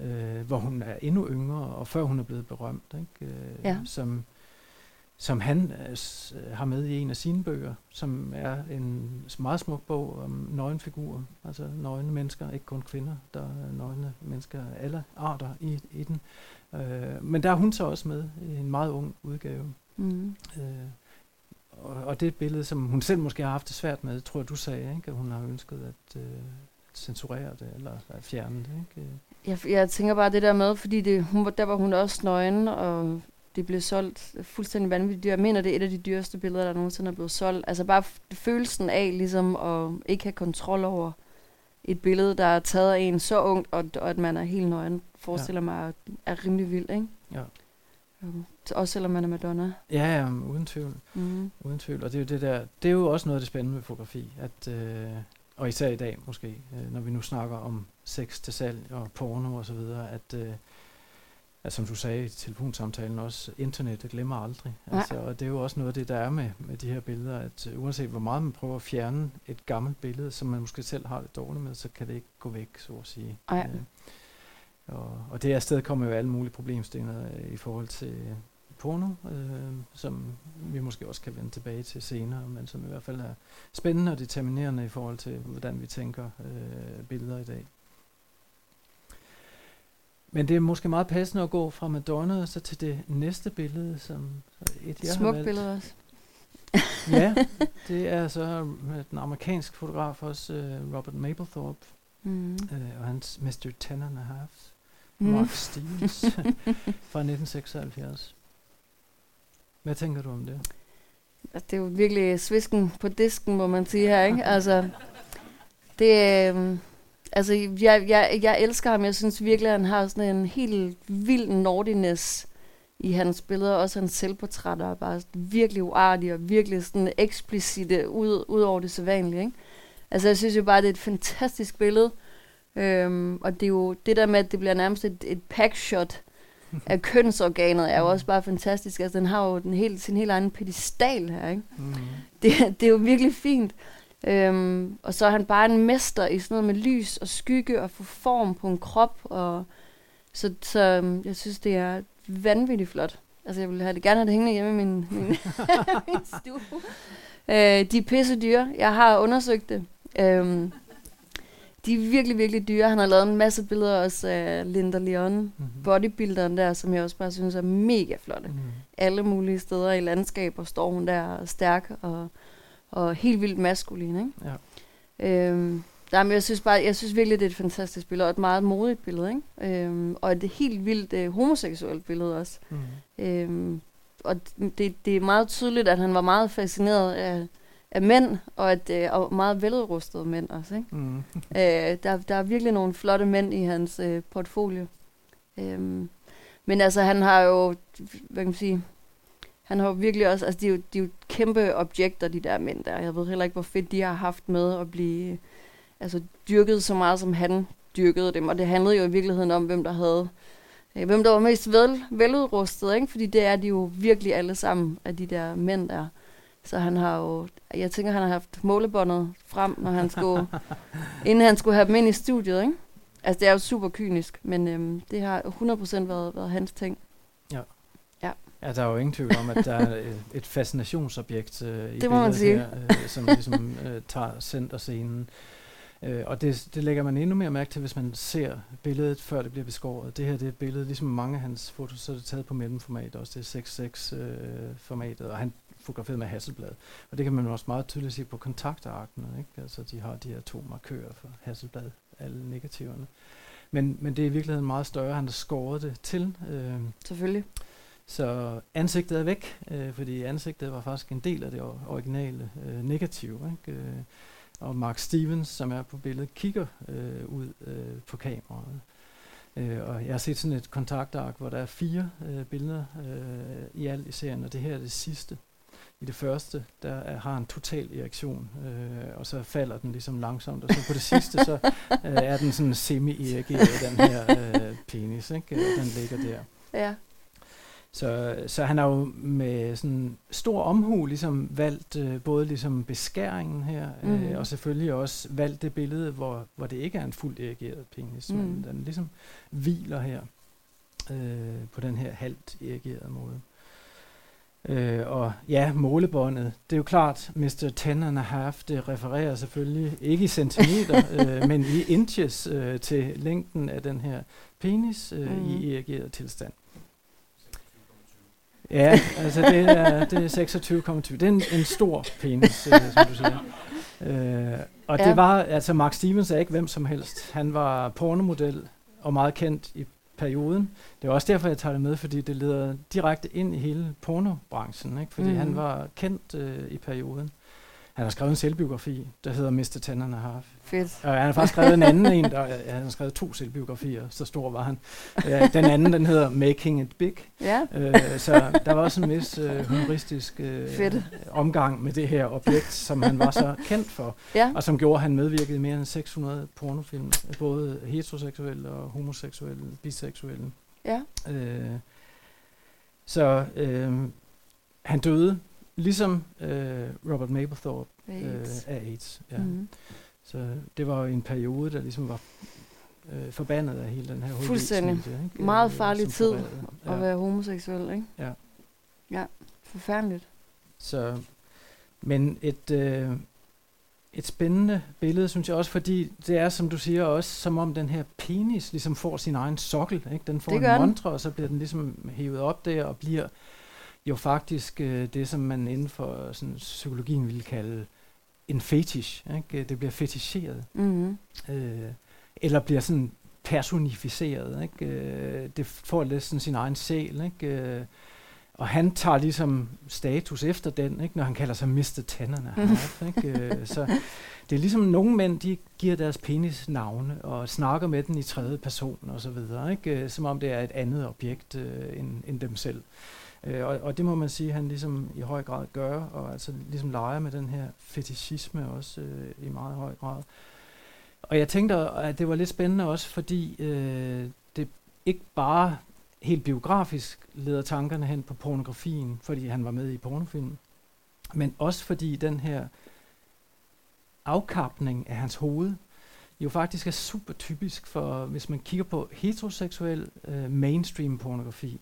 øh, hvor hun er endnu yngre, og før hun er blevet berømt, ikke? Øh, Ja. som, som han øh, s- har med i en af sine bøger, som er en meget smuk bog om nøgenfigurer, altså nøgne mennesker, ikke kun kvinder, der er nøgne mennesker af alle arter i, i den. Øh, men der er hun så også med i en meget ung udgave. Mm. Øh, og, og det et billede, som hun selv måske har haft det svært med, tror jeg, du sagde, ikke? at hun har ønsket at, øh, censurere det, eller at fjerne det. Ikke? Jeg, jeg tænker bare det der med, fordi det, hun, der var hun også nøgen, og det blev solgt fuldstændig vanvittigt dyrt. Jeg mener, det er et af de dyreste billeder, der nogensinde er blevet solgt. Altså bare følelsen af ligesom at ikke have kontrol over et billede, der er taget af en så ungt, og, og at man er helt nøgen, forestiller ja. mig, er, rimelig vildt, ikke? Ja. Um, også selvom man er Madonna. Ja, ja, uden tvivl. Mm. Uden tvivl. Og det er jo det der, det er jo også noget af det spændende med fotografi, at, øh, og især i dag måske, øh, når vi nu snakker om sex til salg og porno og så videre, at, øh, at som du sagde i telefonsamtalen også, internettet glemmer aldrig. Altså, og det er jo også noget af det, der er med, med de her billeder, at øh, uanset hvor meget man prøver at fjerne et gammelt billede, som man måske selv har det dårligt med, så kan det ikke gå væk, så at sige. Ej. Øh, og, og det afsted kommer jo alle mulige problemstillinger øh, i forhold til porno, øh, som vi måske også kan vende tilbage til senere, men som i hvert fald er spændende og determinerende i forhold til, hvordan vi tænker øh, billeder i dag. Men det er måske meget passende at gå fra Madonna og så til det næste billede, som et jeg har Smukt valgt. billede også. ja, *laughs* det er så den amerikanske fotograf også, øh, Robert Mapplethorpe, Mm. øh, og hans Mr. Ten and a Half, Mm. Mark *laughs* Stevens, fra 1976. Hvad tænker du om det? Det er jo virkelig svisken på disken, må man sige her, ikke? Altså, det øh, altså, jeg, jeg, jeg elsker ham. Jeg synes virkelig, at han har sådan en helt vild nordiness i hans billeder. Også hans selvportrætter er bare virkelig uartige og virkelig sådan eksplicite ud, ud over det sædvanlige, ikke? Altså, jeg synes jo bare, det er et fantastisk billede. Øhm, og det er jo det der med, at det bliver nærmest et, et packshot af kønsorganet, er jo også bare fantastisk. Altså, den har jo den helt, sin helt egen pedestal her, ikke? Mm. det, det er jo virkelig fint. Øhm, og så er han bare en mester i sådan noget med lys og skygge og få form på en krop. Og så, så øhm, jeg synes, det er vanvittigt flot. Altså, jeg vil have det, gerne have det hængende hjemme i min, *laughs* min, *laughs* min stue. Øh, de er pisse dyre. Jeg har undersøgt det. Øhm, de er virkelig, virkelig dyre. Han har lavet en masse billeder også af Linda Leon, Mm-hmm. bodybuilderen der, som jeg også bare synes er mega flotte Mm. alle mulige steder i landskaber står hun der stærk og, og helt vildt maskulin. Ikke? Ja. Øhm, nej, men jeg synes bare, jeg synes virkelig, det er et fantastisk billede, og et meget modigt billede, ikke? Øhm, og et helt vildt øh, homoseksuelt billede også. Mm. Øhm, og det, det er meget tydeligt, at han var meget fascineret af, af mænd, og, at, øh, og meget veludrustede mænd også. Ikke? Mm. *laughs* Øh, der, der er virkelig nogle flotte mænd i hans øh, portfolio. Øhm, men altså, han har jo, hvad kan man sige, han har jo virkelig også, altså de er jo, de er jo kæmpe objekter, de der mænd der. Jeg ved heller ikke, hvor fedt de har haft med at blive altså, dyrket så meget, som han dyrkede dem. Og det handlede jo i virkeligheden om, hvem der havde øh, hvem der var mest vel, veludrustet, ikke? fordi det er de jo virkelig alle sammen af de der mænd der. Så han har jo, jeg tænker, han har haft målebåndet frem, når han skulle, *laughs* inden han skulle have dem ind i studiet, ikke? Altså, det er jo super kynisk, men øhm, det har 100% været, været hans ting. Ja. Ja. Der er jo ingen tvivl om, at der er et, et fascinationsobjekt øh, i Det må man billedet sige. her, øh, som ligesom øh, tager centerscenen. Øh, og det, det lægger man endnu mere mærke til, hvis man ser billedet, før det bliver beskåret. Det her det er et billede, ligesom mange af hans fotos, så er det taget på mellemformat også. Det er 6.6-formatet, og han fotograferet med Hasselblad. Og det kan man også meget tydeligt se på kontaktarkene. Ikke? Altså, de har de her to markører for Hasselblad, alle negativerne. Men, men det er i virkeligheden meget større. Han har skåret det til. Øh, Selvfølgelig. Så ansigtet er væk, øh, fordi ansigtet var faktisk en del af det or- originale øh, negativ. Ikke? Øh, og Mark Stevens, som er på billedet, kigger øh, ud øh, på kameraet. Øh, og jeg har set sådan et kontaktark, hvor der er fire øh, billeder øh, i alt i serien, og det her er det sidste. I det første, der er, har en total erektion, øh, og så falder den ligesom langsomt, og så på det *laughs* sidste, så øh, er den sådan semi-erigeret, den her øh, penis, ikke? Den ligger der. Ja. Så, så han har jo med sådan stor omhu ligesom valgt øh, både ligesom beskæringen her, øh, Mhm. og selvfølgelig også valgt det billede, hvor, hvor det ikke er en fuldt erigeret penis, mm. Mhm. men den ligesom hviler her øh, på den her halvt erigerede måde. Øh, og ja, målebåndet, det er jo klart, Mr. Ten and a half, det refererer selvfølgelig ikke i centimeter, *laughs* øh, men i inches øh, til længden af den her penis øh, mm. Mhm. i erigeret tilstand. Ja, altså det er, det er 26,20. Det er en, en stor penis, øh, som du siger. Øh, og Ja. det var, altså Mark Stevens er ikke hvem som helst. Han var pornomodel og meget kendt i perioden. Det er også derfor, jeg tager det med, fordi det leder direkte ind i hele pornobranchen, ikke? fordi mm. han var kendt øh, i perioden. Han har skrevet en selvbiografi, der hedder Mr. Ten and a Half. Fedt. Og han har faktisk skrevet en anden en, der, ja, han har skrevet to selvbiografier, så stor var han. Ja, den anden, den hedder Making It Big. Ja. Øh, så der var også en vis øh, humoristisk øh, Fedt. omgang med det her objekt, som han var så kendt for, Ja. og som gjorde, at han medvirkede i mere end 600 pornofilm, både heteroseksuelle og homoseksuelle, biseksuelle. Ja. Øh, så øh, han døde, ligesom øh, Robert Mapplethorpe Af øh, AIDS. af AIDS. Ja. Mhm. Så det var en periode, der ligesom var øh, forbandet af hele den her Fuldstændig. Ikke? Meget Øh, farlig tid forbandet. at være homoseksuel, ikke? Ja. Ja, forfærdeligt. Så, men et, øh, et spændende billede, synes jeg også, fordi det er, som du siger, også som om den her penis ligesom får sin egen sokkel. Ikke? Den får Det en montre, og så bliver den ligesom hævet op der og bliver jo faktisk øh, det, som man inden for sådan, psykologien ville kalde en fetish. Ikke? Det bliver feticheret. Mm-hmm. Øh, eller bliver sådan personificeret. Ikke? Øh, det får lidt sådan sin egen sjæl. Ikke? Øh, og han tager ligesom status efter den, ikke? når han kalder sig Mr. Tennerne. ikke? Øh, så det er ligesom nogle mænd, de giver deres penis navne og snakker med den i tredje person og så videre, ikke? Øh, som om det er et andet objekt øh, end, end dem selv. Øh, og, og det må man sige, han ligesom i høj grad gør, og altså ligesom leger med den her fetishisme også øh, i meget høj grad. Og jeg tænkte, at det var lidt spændende også, fordi øh, det ikke bare helt biografisk leder tankerne hen på pornografien, fordi han var med i pornofilm, men også fordi den her afkapning af hans hoved jo faktisk er super typisk for, hvis man kigger på heteroseksuel øh, mainstream pornografi,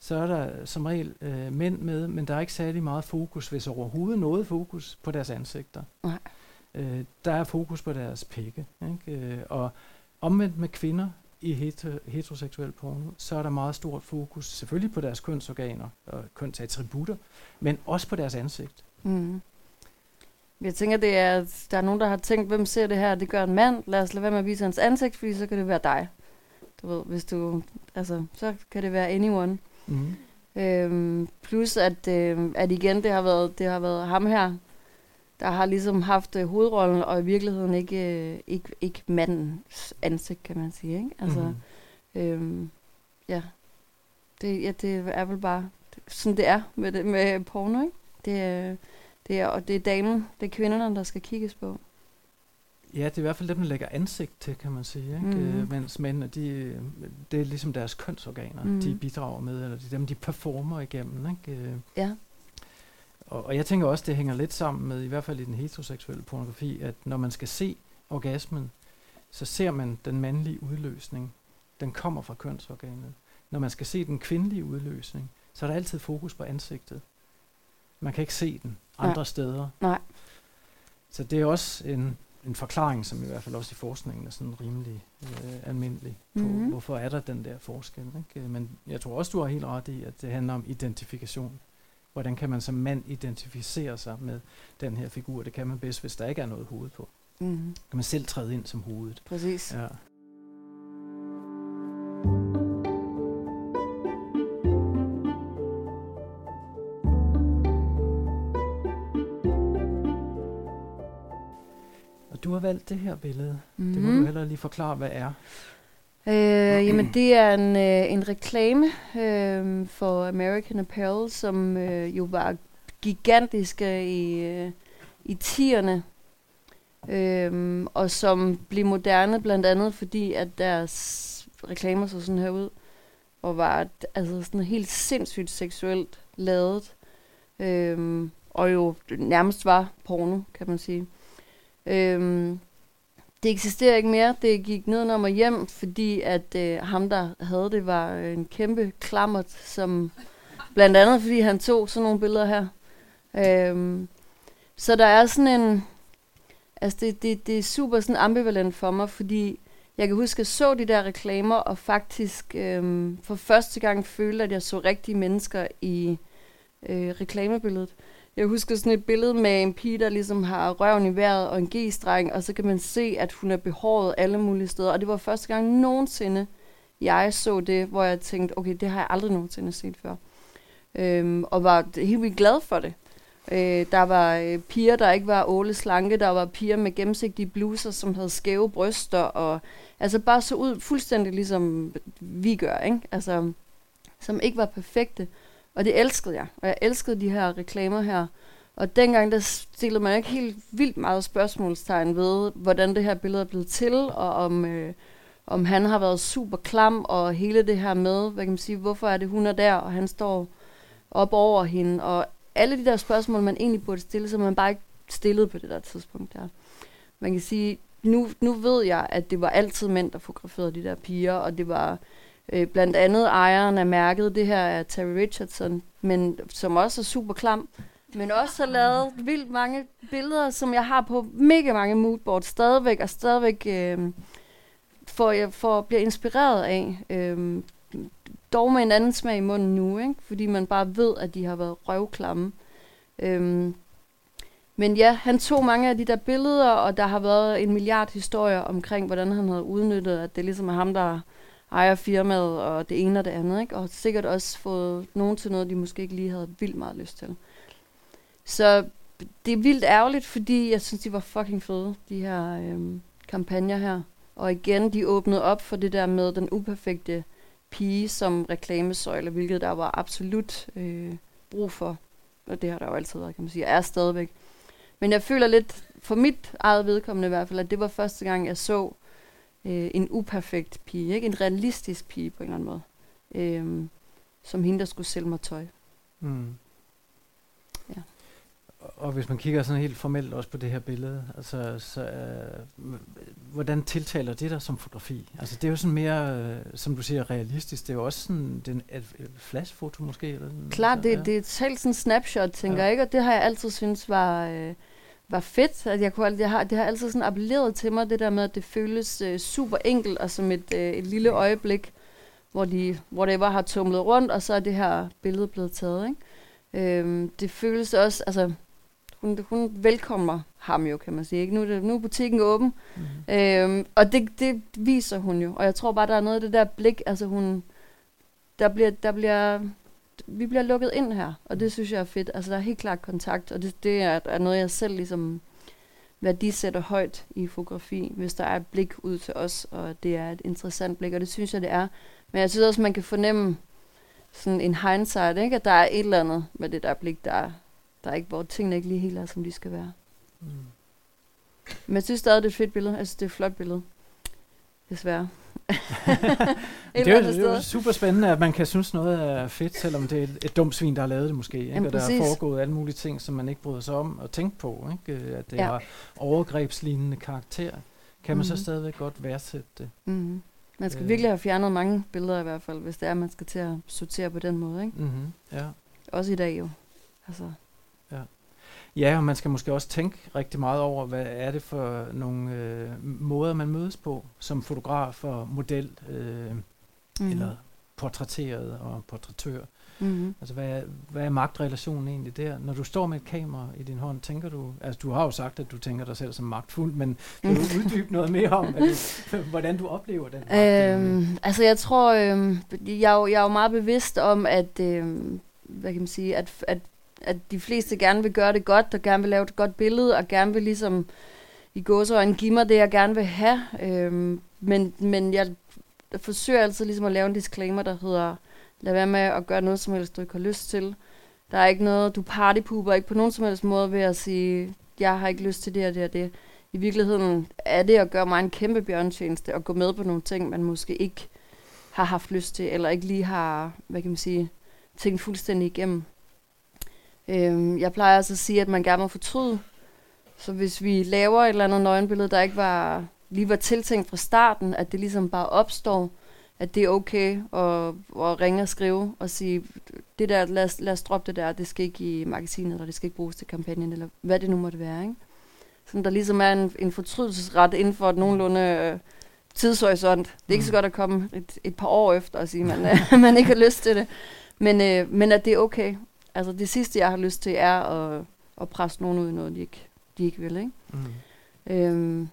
så er der som regel øh, mænd med, men der er ikke særlig meget fokus, hvis overhovedet noget fokus på deres ansigter. Nej. Øh, der er fokus på deres pikke. Ikke? Øh, og omvendt med kvinder i heter, heteroseksuel porno, så er der meget stort fokus selvfølgelig på deres kønsorganer og kønsattributter, men også på deres ansigt. Mm. Jeg tænker, det er, at der er nogen, der har tænkt, hvem ser det her? Det gør en mand. Lad os lade være med at vise hans ansigt, fordi så kan det være dig. Du ved, hvis du, altså, så kan det være anyone. Mm. Øhm, plus at, øh, at igen, det har, været, det har været ham her, der har ligesom haft øh, hovedrollen, og i virkeligheden ikke, øh, ikke, ikke mandens ansigt, kan man sige. Ikke? Altså, Mhm. øhm, ja. Det, ja, det er vel bare sådan det er med, det, med porno, ikke? Det det er, og det er damen, det er kvinderne, der skal kigges på. Ja, det er i hvert fald dem, der lægger ansigt til, kan man sige. Ikke? Mm. Mens mændene, de, det er ligesom deres kønsorganer, mm. De bidrager med, eller det er dem, de performer igennem. Ikke? Øh, Ja. Og, og jeg tænker også, det hænger lidt sammen med, i hvert fald i den heteroseksuelle pornografi, at når man skal se orgasmen, så ser man den mandlige udløsning. Den kommer fra kønsorganet. Når man skal se den kvindelige udløsning, så er der altid fokus på ansigtet. Man kan ikke se den andre Nej. steder. Nej. Så det er også en, en forklaring, som i hvert fald også i forskningen er sådan rimelig øh, almindelig på, Mhm. hvorfor er der den der forskel. Ikke? Øh, Men jeg tror også, du har helt ret i, at det handler om identifikation. Hvordan kan man som mand identificere sig med den her figur? Det kan man bedst, hvis der ikke er noget hoved på. Mm. Kan man selv træde ind som hovedet. Præcis. Ja. Valgt det her billede. Mm. Det må du Mhm. hellere lige forklare, hvad er. Øh, jamen, det er en, øh, en reklame øh, for American Apparel, som øh, jo var gigantiske i, øh, i 10'erne, øh, og som blev moderne blandt andet, fordi at deres reklamer så sådan her ud, og var altså sådan helt sindssygt seksuelt lavet, øh, og jo nærmest var porno, kan man sige. Øh, det eksisterer ikke mere. Det gik ned og hjem, fordi at øh, ham, der havde det, var øh, en kæmpe klammert, som blandt andet, fordi han tog sådan nogle billeder her. Øhm, så der er sådan en... Altså, det, det, det er super sådan ambivalent for mig, fordi jeg kan huske, at jeg så de der reklamer, og faktisk øhm, for første gang følte, at jeg så rigtige mennesker i øh, reklamebilledet. Jeg husker sådan et billede med en pige, der ligesom har røven i vejret og en G-streng, og så kan man se, at hun er behåret alle mulige steder. Og det var første gang nogensinde, jeg så det, hvor jeg tænkte, okay, det har jeg aldrig nogensinde set før. Øhm, og var helt vildt glad for det. Øh, der var øh, piger, der ikke var åle slanke, der var piger med gennemsigtige bluser, som havde skæve bryster, og altså bare så ud fuldstændig ligesom vi gør, ikke? Altså, som ikke var perfekte. Og det elskede jeg. Og jeg elskede de her reklamer her. Og dengang, der stillede man ikke helt vildt meget spørgsmålstegn ved, hvordan det her billede er blevet til, og om, øh, om han har været super klam, og hele det her med, hvad kan man sige, hvorfor er det, hun er der, og han står op over hende, og alle de der spørgsmål, man egentlig burde stille, som man bare ikke stillede på det der tidspunkt der. Man kan sige, nu, nu ved jeg, at det var altid mænd, der fotograferede de der piger, og det var øh, blandt andet ejeren af mærket, det her er Terry Richardson, men som også er super klam, men også har lavet vildt mange billeder, som jeg har på mega mange moodboards stadigvæk, og stadigvæk øh, får jeg får, bliver inspireret af. Øh, dog med en anden smag i munden nu, ikke? fordi man bare ved, at de har været røvklamme. Øh, men ja, han tog mange af de der billeder, og der har været en milliard historier omkring, hvordan han havde udnyttet, at det ligesom er ham, der ejer firmaet, og det ene og det andet, ikke? og sikkert også fået nogen til noget, de måske ikke lige havde vildt meget lyst til. Så det er vildt ærgerligt, fordi jeg synes, de var fucking fede, de her øhm, kampagner her. Og igen, de åbnede op for det der med den uperfekte pige som reklamesøjle, hvilket der var absolut øh, brug for. Og det har der jo altid været, kan man sige, og er stadigvæk. Men jeg føler lidt, for mit eget vedkommende i hvert fald, at det var første gang, jeg så øh, en uperfekt pige, ikke? en realistisk pige på en eller anden måde, øh, som hende, der skulle sælge mig tøj. Mm. Ja. Og- hvis man kigger sådan helt formelt også på det her billede, altså, så, øh, hvordan tiltaler det dig som fotografi? Altså det er jo sådan mere, øh, som du siger, realistisk. Det er jo også sådan den, et, et flashfoto måske? Eller sådan, Klart, det, det er et helt sådan snapshot, tænker Ja. jeg, ikke? Og det har jeg altid synes var, øh, var fedt. At jeg kunne, jeg har, det har altid sådan appelleret til mig, det der med, at det føles øh, super enkelt, og som et, øh, et lille øjeblik, hvor de whatever har tumlet rundt, og så er det her billede blevet taget, ikke? Øhm, det føles også, altså, hun, hun velkommer ham jo, kan man sige. Ikke? Nu, er det, nu er butikken åben, Mm. Øhm, og det, det viser hun jo. Og jeg tror bare, der er noget af det der blik, altså hun, der bliver, der bliver, vi bliver lukket ind her, og det synes jeg er fedt. Altså der er helt klart kontakt, og det, det er, er noget, jeg selv ligesom værdisætter højt i fotografi, hvis der er et blik ud til os, og det er et interessant blik, og det synes jeg, det er. Men jeg synes også, man kan fornemme, sådan en hindsight, ikke? At der er et eller andet med det der blik, der er, der er ikke, hvor tingene ikke lige helt er, som de skal være. Mm. Men jeg synes stadig, det er et fedt billede. Jeg synes, det er et flot billede. Desværre. *laughs* Et Det er, jo, det er super spændende, at man kan synes noget er fedt, selvom det er et, et dumt svin, der har lavet det måske. Ikke? Jamen, og der er præcis. foregået alle mulige ting, som man ikke bryder sig om at tænke på. Ikke? Øh, At det Ja. har overgrebslignende karakter. Kan man så Mhm. stadigvæk godt værdsætte det? Mm-hmm. Man skal Øh. virkelig have fjernet mange billeder i hvert fald, hvis det er, man skal til at sortere på den måde. Ikke? Mm-hmm. Ja. Også i dag jo. Altså, ja, og man skal måske også tænke rigtig meget over, hvad er det for nogle øh, måder, man mødes på som fotograf og model, øh, mm. mm. eller portrætteret og portrættør. Mm-hmm. Altså, hvad er, hvad er magtrelationen egentlig der? Når du står med et kamera i din hånd, tænker du... Altså, du har jo sagt, at du tænker dig selv som magtfuld, men kan du uddybe noget mere om, du, *laughs* hvordan du oplever den magt? Øhm, altså jeg tror, øhm, jeg, er jo, jeg er jo meget bevidst om, at, øhm, hvad kan man sige, at, at, at de fleste gerne vil gøre det godt, og gerne vil lave et godt billede, og gerne vil ligesom i gåsøjne give mig det, jeg gerne vil have. Øhm, men, men jeg forsøger altid ligesom at lave en disclaimer, der hedder, lad være med at gøre noget som helst, du ikke har lyst til. Der er ikke noget, du partypooper ikke på nogen som helst måde ved at sige, jeg har ikke lyst til det og det og det. I virkeligheden er det at gøre mig en kæmpe bjørntjeneste og gå med på nogle ting, man måske ikke har haft lyst til, eller ikke lige har, hvad kan man sige, tænkt fuldstændig igennem. Øhm, jeg plejer altså at sige, at man gerne må fortryde. Så hvis vi laver et eller andet nøgenbillede, der ikke var, lige var tiltænkt fra starten, at det ligesom bare opstår, at det er okay at, at ringe og skrive og sige, det der, lad os, lad os droppe det der, det skal ikke i magasinet, eller det skal ikke bruges til kampagnen, eller hvad det nu måtte være. Ikke? Sådan der ligesom er en, en fortrydelsesret inden for et nogenlunde øh, tidshorisont. Det er ikke så Mm. godt at komme et, et par år efter og sige, at man, øh, *laughs* man ikke har lyst til det. Men, øh, men at det er okay. Altså det sidste, jeg har lyst til, er at, at presse nogen ud i noget, de ikke, de ikke vil. Ikke? Mm. Øhm,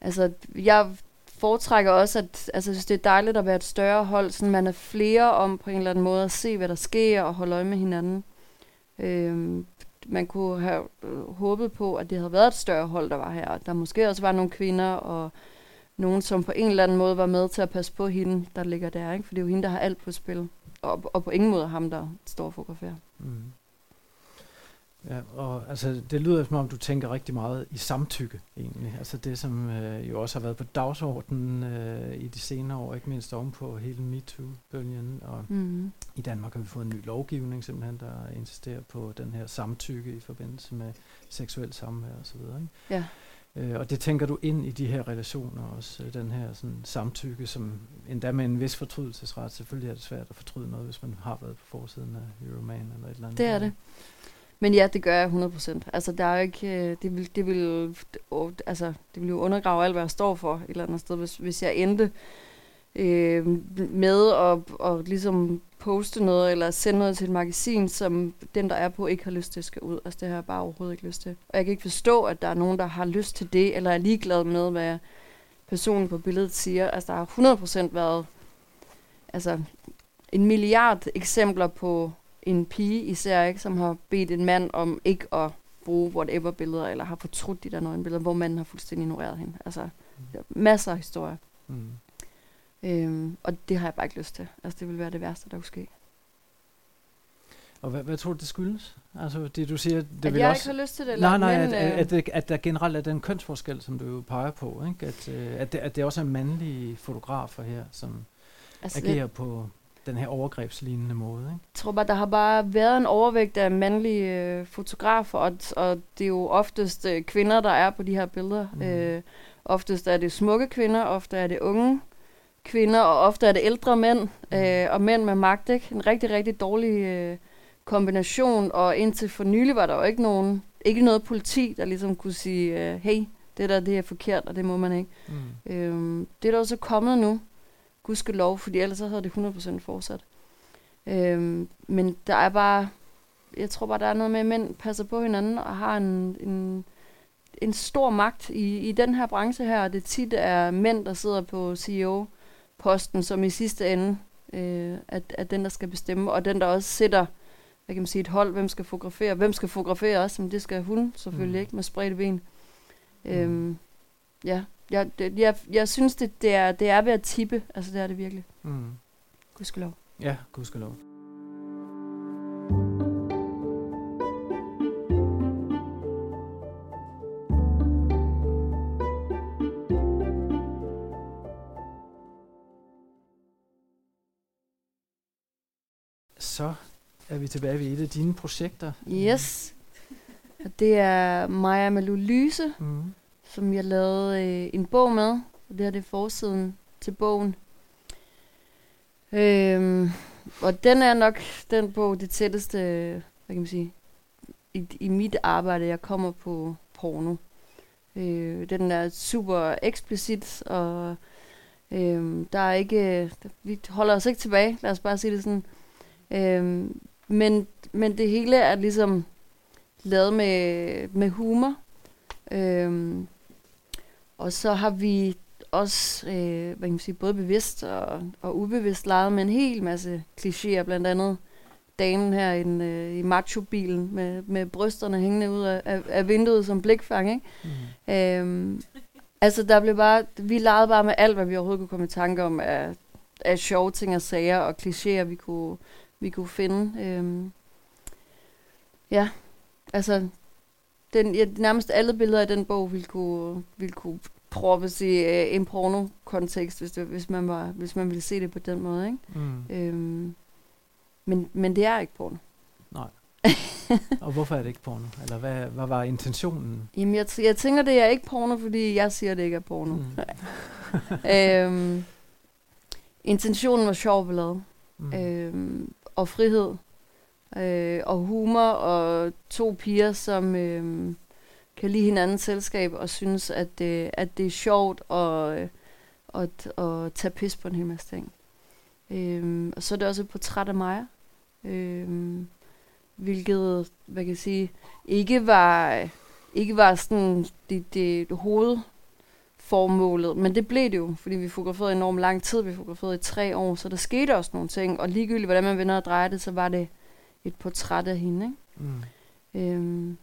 altså, jeg foretrækker også, at altså, jeg synes, det er dejligt at være et større hold, sådan man er flere om på en eller anden måde at se, hvad der sker og holde øje med hinanden. Øhm, man kunne have øh, håbet på, at det havde været et større hold, der var her. og Der måske også var nogle kvinder og nogen, som på en eller anden måde var med til at passe på hende, der ligger der. Ikke? For det er jo hende, der har alt på spil. Og, og på ingen måde ham, der står og fotograferer. Mm. Ja, og altså, det lyder som om, du tænker rigtig meget i samtykke, egentlig. Altså det, som øh, jo også har været på dagsordenen øh, i de senere år, ikke mindst ovenpå hele MeToo-bølgen. Og Mm. i Danmark har vi fået en ny lovgivning, simpelthen, der insisterer på den her samtykke i forbindelse med seksuel samvær osv. Ja. Øh, og det tænker du ind i de her relationer også, øh, den her sådan, samtykke, som endda med en vis fortrydelsesret. Selvfølgelig er det svært at fortryde noget, hvis man har været på forsiden af Euroman eller et eller andet. Det er det. Men ja, det gør jeg 100%. Altså, der er jo ikke, øh, det vil, det vil, øh, altså, det vil jo undergrave alt, hvad jeg står for et eller andet sted, hvis, hvis jeg endte øh, med at, at ligesom poste noget, eller sende noget til et magasin, som den, der er på, ikke har lyst til, skal ud. Altså, det har jeg bare overhovedet ikke lyst til. Og jeg kan ikke forstå, at der er nogen, der har lyst til det, eller er ligeglad med, hvad personen på billedet siger. Altså, der har 100% været altså, en milliard eksempler på en pige især, ikke, som har bedt en mand om ikke at bruge whatever billeder, eller har fortrudt de der nøgenbilleder, hvor manden har fuldstændig ignoreret hende. Altså, er masser af historier. Mm. Øhm, og det har jeg bare ikke lyst til. Altså, det vil være det værste, der kunne ske. Og hvad, hvad tror du, det skyldes? Altså det, du siger, det at vil jeg også... ikke har lyst til det, eller Nej, nej, men, at, øh, at, at, at der generelt er den kønsforskel, som du jo peger på, ikke? At, øh, at, det, at det også er mandlige fotografer her, som altså, agerer på den her overgrebslignende måde. Ikke? Jeg tror bare, der har bare været en overvægt af mandlige øh, fotografer, og, og det er jo oftest øh, kvinder, der er på de her billeder. Mm. Øh, oftest er det smukke kvinder, ofte er det unge kvinder, og ofte er det ældre mænd, øh, og mænd med magt. Ikke? En rigtig, rigtig dårlig øh, kombination, og indtil for nylig var der jo ikke nogen, ikke noget politi, der ligesom kunne sige, øh, hey, det der, det er forkert, og det må man ikke. Mm. Øhm, det er der jo så kommet nu, gudskelov, fordi ellers så havde det 100% fortsat. Øhm, men der er bare, jeg tror bare, der er noget med, at mænd passer på hinanden og har en, en, en stor magt i, i den her branche her. og Det tit er mænd, der sidder på CEO-posten, som i sidste ende øh, er, er den, der skal bestemme, og den, der også sætter hvad kan man sige, et hold, hvem skal fotografere. Hvem skal fotografere også? Men det skal hun selvfølgelig Mm. mm. ikke med spredte ben. Øhm, ja, jeg, det, jeg, jeg synes, det, det, er, det er ved at tippe. Altså, det er det virkelig. Mm. Gudskelov. Ja, gudskelov. Vi tilbage ved et af dine projekter. Yes. Og det er Maja Malou Lyse, Mm. som jeg lavede øh, en bog med. Og det her det er forsiden til bogen. Øhm, og den er nok den bog, det tætteste, hvad kan man sige, i, i mit arbejde, jeg kommer på porno. Øh, den er super eksplicit, og øh, der er ikke, vi holder os ikke tilbage, lad os bare sige det sådan. Øh, men, men det hele er ligesom lavet med, med humor. Øh, og så har vi også, øh, hvad kan man sige, både bevidst og, og ubevidst leget med en hel masse klichéer, blandt andet damen her i, den, øh, i macho-bilen med, med brysterne hængende ud af, af, af vinduet som blikfang, ikke? Mm. Øhm, altså, der blev bare, vi legede bare med alt, hvad vi overhovedet kunne komme i tanke om af, af sjove ting og sager og klichéer, vi kunne, vi kunne finde. Øhm, ja, altså, den, ja, nærmest alle billeder i den bog ville kunne, ville kunne proppes i øh, en porno-kontekst, hvis, det, hvis, man var, hvis man ville se det på den måde, ikke? Mm. Øhm, men, men det er ikke porno. Nej. *laughs* Og hvorfor er det ikke porno? Eller hvad, hvad var intentionen? Jamen, jeg, t- jeg tænker, det er ikke porno, fordi jeg siger, det ikke er porno. Mm. *laughs* øhm, intentionen var sjov ballade. Mm. Øhm, og frihed. Øh, og humor og to piger, som øh, kan lide hinandens selskab og synes, at det, at det er sjovt og, øh, at, at tage pis på en hel masse ting. Øh, og så er det også et portræt af mig. øh, hvilket, hvad kan jeg sige, ikke var, ikke var sådan det, det, det hovedformålet, men det blev det jo, fordi vi fotograferede enormt lang tid, vi fotograferede i tre år, så der skete også nogle ting, og ligegyldigt hvordan man vender og drejer det, så var det et portræt af hende, ikke? Mm. Øhm,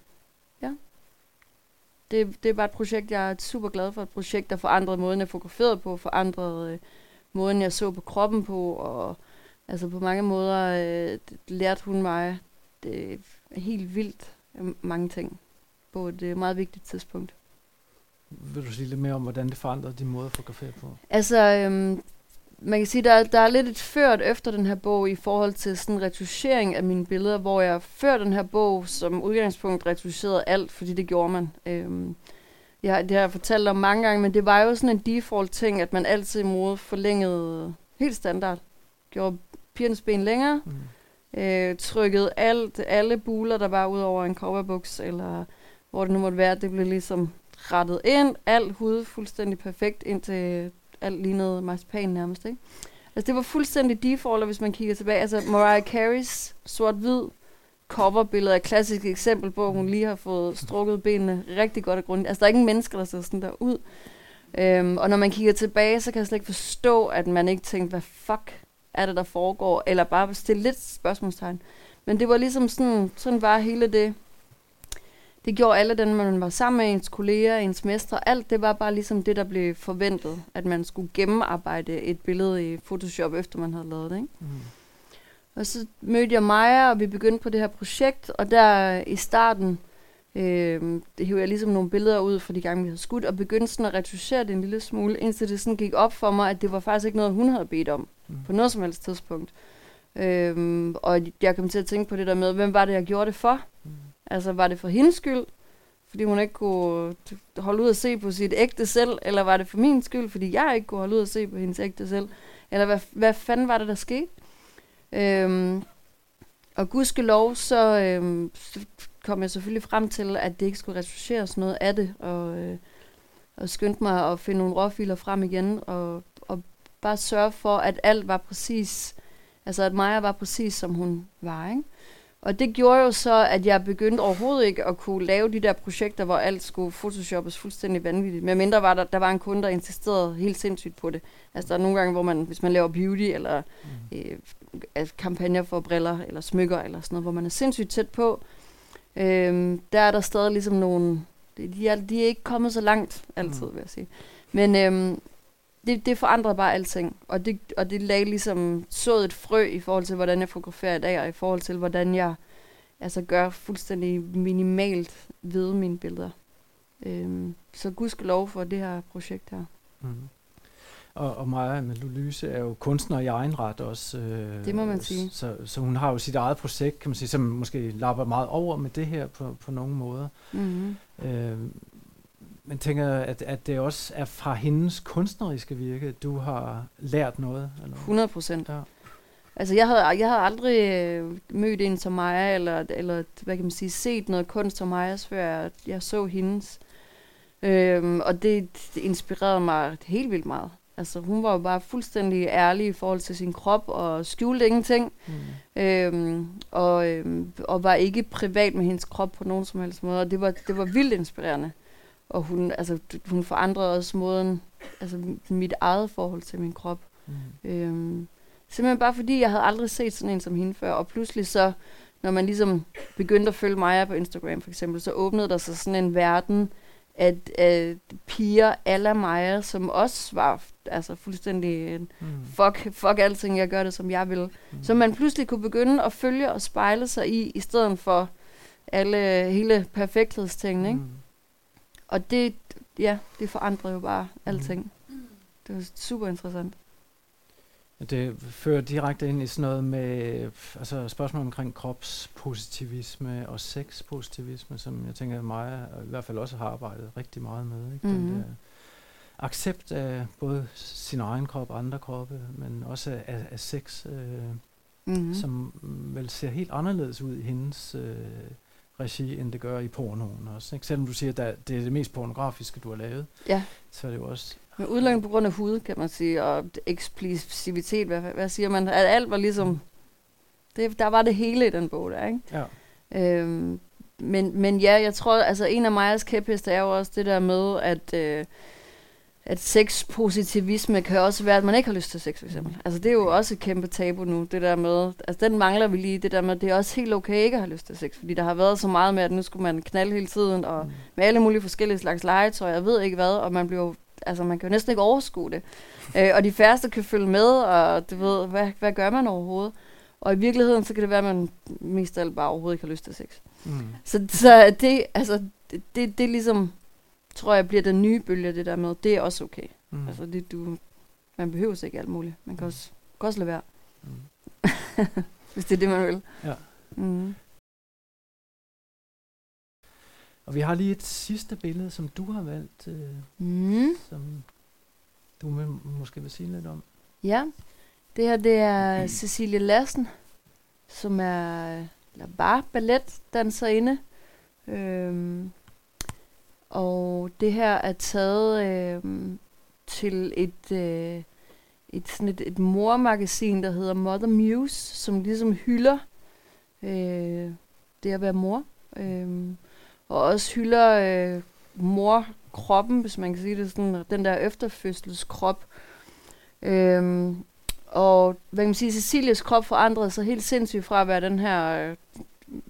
ja. Det, det er bare et projekt, jeg er super glad for. Et projekt, der forandrede måden, jeg fotograferede på, forandrede øh, måden, jeg så på kroppen på, og altså på mange måder øh, det lærte hun mig det helt vildt øh, mange ting på et øh, meget vigtigt tidspunkt. Vil du sige lidt mere om, hvordan det forandrede din måde at fotografere på? Altså, øhm, man kan sige, der, der er lidt et ført efter den her bog i forhold til sådan en retuschering af mine billeder, hvor jeg før den her bog som udgangspunkt retuscherede alt, fordi det gjorde man. Øhm, jeg, det har jeg fortalt om mange gange, men det var jo sådan en default ting, at man altid i mode forlængede helt standard. Gjorde pigernes ben længere, Mm. øh, trykkede alt, alle buler, der var ud over en coverbuks, eller hvor det nu måtte være, det blev ligesom rettet ind, alt hud fuldstændig perfekt, indtil alt lignede marcipan nærmest, ikke? Altså det var fuldstændig default, hvis man kigger tilbage, altså Mariah Careys sort-hvid coverbillede er et klassisk eksempel på, at hun lige har fået strukket benene rigtig godt og grundigt. Altså der er ingen mennesker, der ser sådan der ud. Øhm, og når man kigger tilbage, så kan jeg slet ikke forstå, at man ikke tænkte, hvad fuck er det, der foregår? Eller bare stille lidt spørgsmålstegn. Men det var ligesom sådan, sådan var hele det. Det gjorde alle dem, man var sammen med, ens kolleger, ens mestre, alt det var bare ligesom det, der blev forventet, at man skulle gennemarbejde et billede i Photoshop, efter man havde lavet det. Ikke? Mm. Og så mødte jeg Maja, og vi begyndte på det her projekt, og der i starten, øh, det hævde jeg ligesom nogle billeder ud fra de gange, vi havde skudt, og begyndte sådan at retuschere det en lille smule, indtil det sådan gik op for mig, at det var faktisk ikke noget, hun havde bedt om, Mm. på noget som helst tidspunkt. Øhm, og jeg kom til at tænke på det der med, hvem var det, jeg gjorde det for? Mm. Altså, var det for hendes skyld, fordi hun ikke kunne holde ud at se på sit ægte selv, eller var det for min skyld, fordi jeg ikke kunne holde ud at se på hendes ægte selv? Eller hvad, hvad fanden var det, der skete? Øhm, og gudskelov, så øhm, så kom jeg selvfølgelig frem til, at det ikke skulle retuscheres noget af det, og, øh, og skyndte mig at finde nogle råfiler frem igen, og, og bare sørge for, at alt var præcis, altså at Maja var præcis, som hun var, ikke? Og det gjorde jo så, at jeg begyndte overhovedet ikke at kunne lave de der projekter, hvor alt skulle photoshoppes fuldstændig vanvittigt. Men mindre var der, der var en kunde, der insisterede helt sindssygt på det. Altså der er nogle gange, hvor man, hvis man laver beauty, eller Mm. øh, altså, kampagner for briller, eller smykker, eller sådan noget, hvor man er sindssygt tæt på, øh, der er der stadig ligesom nogle... De, er, de er ikke kommet så langt altid, Mm. vil jeg sige. Men, øh, det, det forandrede bare alting. Og det, og det lagde ligesom sået et frø i forhold til, hvordan jeg fotograferer i dag, og i forhold til, hvordan jeg altså gør fuldstændig minimalt ved mine billeder. Øhm, så gudskelov for det her projekt her. Mm. Og, og Maja med Lulyse er jo kunstner i egen ret også. Øh, Det må man sige. Så, så hun har jo sit eget projekt, kan man sige, som måske lapper meget over med det her på, på nogle måder. Mm-hmm. Øh, men tænker, at, at det også er fra hendes kunstneriske virke, at du har lært noget? Eller? 100 procent. Ja. Altså, jeg havde, jeg havde aldrig øh, mødt en som mig, eller, eller hvad kan man sige, set noget kunst som mig, før jeg, jeg så hendes. Øhm, og det, det inspirerede mig helt vildt meget. Altså, hun var jo bare fuldstændig ærlig i forhold til sin krop, og skjulte ingenting. Mm. Øhm, og, øhm, og var ikke privat med hendes krop på nogen som helst måde. Og det var, det var vildt inspirerende. Og hun, altså, hun forandrede også måden, altså mit eget forhold til min krop. Mm. Øhm, simpelthen bare fordi, jeg havde aldrig set sådan en som hende før. Og pludselig så, når man ligesom begyndte at følge mig på Instagram for eksempel, så åbnede der sig sådan en verden at, at piger alla Maja, som også var altså fuldstændig Mm. fuck, fuck alting, jeg gør det, som jeg vil. Mm. Så man pludselig kunne begynde at følge og spejle sig i, i stedet for alle, hele perfekthedstingene, ikke? Mm. Og det, ja, det forandrede jo bare Mm. alting. Det var super interessant. Det fører direkte ind i sådan noget med altså spørgsmål omkring kropspositivisme og sexpositivisme, som jeg tænker, at Maja i hvert fald også har arbejdet rigtig meget med. Ikke? Den Mhm. der accept af både sin egen krop og andre kroppe, men også af, af sex, øh, Mm-hmm. mm. som vel ser helt anderledes ud i hendes øh, regi, end det gør i pornoen også. Ikke? Selvom du siger, at det er det mest pornografiske, du har lavet, Ja, så er det jo også... men udelukkende på grund af hud, kan man sige, og eksplosivitet, hvad, hvad siger man? At alt var ligesom, det, der var det hele i den bog der, ikke? Ja. Øhm, men, men ja, jeg tror, altså en af Majas kæpheste er jo også det der med, at, øh, at sexpositivisme kan også være, at man ikke har lyst til sex, for eksempel. Altså det er jo også et kæmpe tabu nu, det der med, altså den mangler vi lige, det der med, det er også helt okay ikke at have lyst til sex, fordi der har været så meget med, at nu skulle man knalde hele tiden, og Mm. med alle mulige forskellige slags legetøj, jeg ved ikke hvad, og man bliver altså man kan jo næsten ikke overskue det. *laughs* øh, og de færreste kan følge med, og du ved, hvad, hvad gør man overhovedet? Og i virkeligheden, så kan det være, at man mest af alt bare overhovedet ikke har lyst til sex. Mm. Så, så det, altså, det, det, det er ligesom, tror jeg, bliver den nye bølge, det der med, det er også okay. Mm. Mm. Altså, det, du, man behøver ikke alt muligt. Man kan også, kan også lade være, Mm. *laughs* hvis det er det, man vil. Ja. Mm. Og vi har lige et sidste billede, som du har valgt, øh, Mm. som du vil, måske vil sige lidt om. Ja, det her det er Cecilie Lassen, som er eller var balletdanserinde. Øhm, og det her er taget øh, til et, øh, et, sådan et, et mormagasin, der hedder Mother Muse, som ligesom hylder øh, det at være mor. Øh, og også hylder øh, morkroppen, hvis man kan sige det sådan, den der efterfødselskrop. Øh, og hvad kan man sige, Cecilias krop forandrede sig helt sindssygt fra at være den her øh,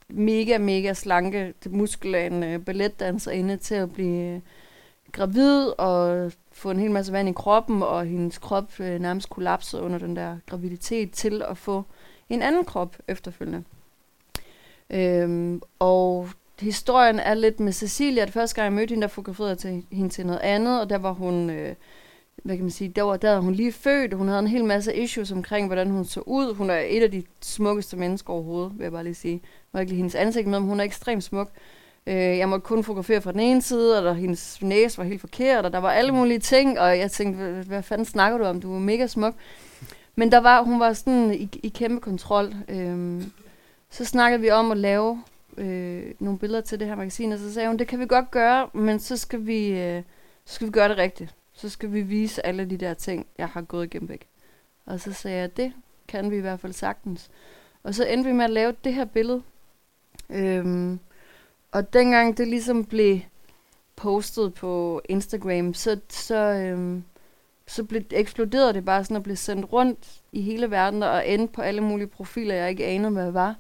mega, mega slanke, muskelagende balletdanserinde til at blive øh, gravid og få en hel masse vand i kroppen, og hendes krop øh, nærmest kollapsede under den der graviditet til at få en anden krop efterfølgende. Øhm, og historien er lidt med Cecilia, at første gang jeg mødte hende, der fotograferede jeg til hende til noget andet, og der var hun, øh, hvad kan man sige, der var, der hun lige født, hun havde en hel masse issues omkring, hvordan hun så ud. Hun er et af de smukkeste mennesker overhovedet, vil jeg bare lige sige. Jeg ikke lige hendes ansigt med, men hun er ekstremt smuk. Øh, jeg måtte kun fotografere fra den ene side, og der, hendes næse var helt forkert, og der var alle mulige ting, og jeg tænkte, hvad, hvad fanden snakker du om? Du er mega smuk. Men der var, hun var sådan i, i kæmpe kontrol. Øhm, så snakkede vi om at lave øh, nogle billeder til det her magasin, og så sagde hun, det kan vi godt gøre, men så skal vi, øh, så skal vi gøre det rigtigt. Så skal vi vise alle de der ting, jeg har gået igennem væk. Og så sagde jeg, det kan vi i hvert fald sagtens. Og så endte vi med at lave det her billede. Øhm, og dengang det ligesom blev postet på Instagram, så, så, øhm, så blev, eksploderede det bare sådan og blev sendt rundt i hele verden og endte på alle mulige profiler, jeg ikke anede, hvad det var.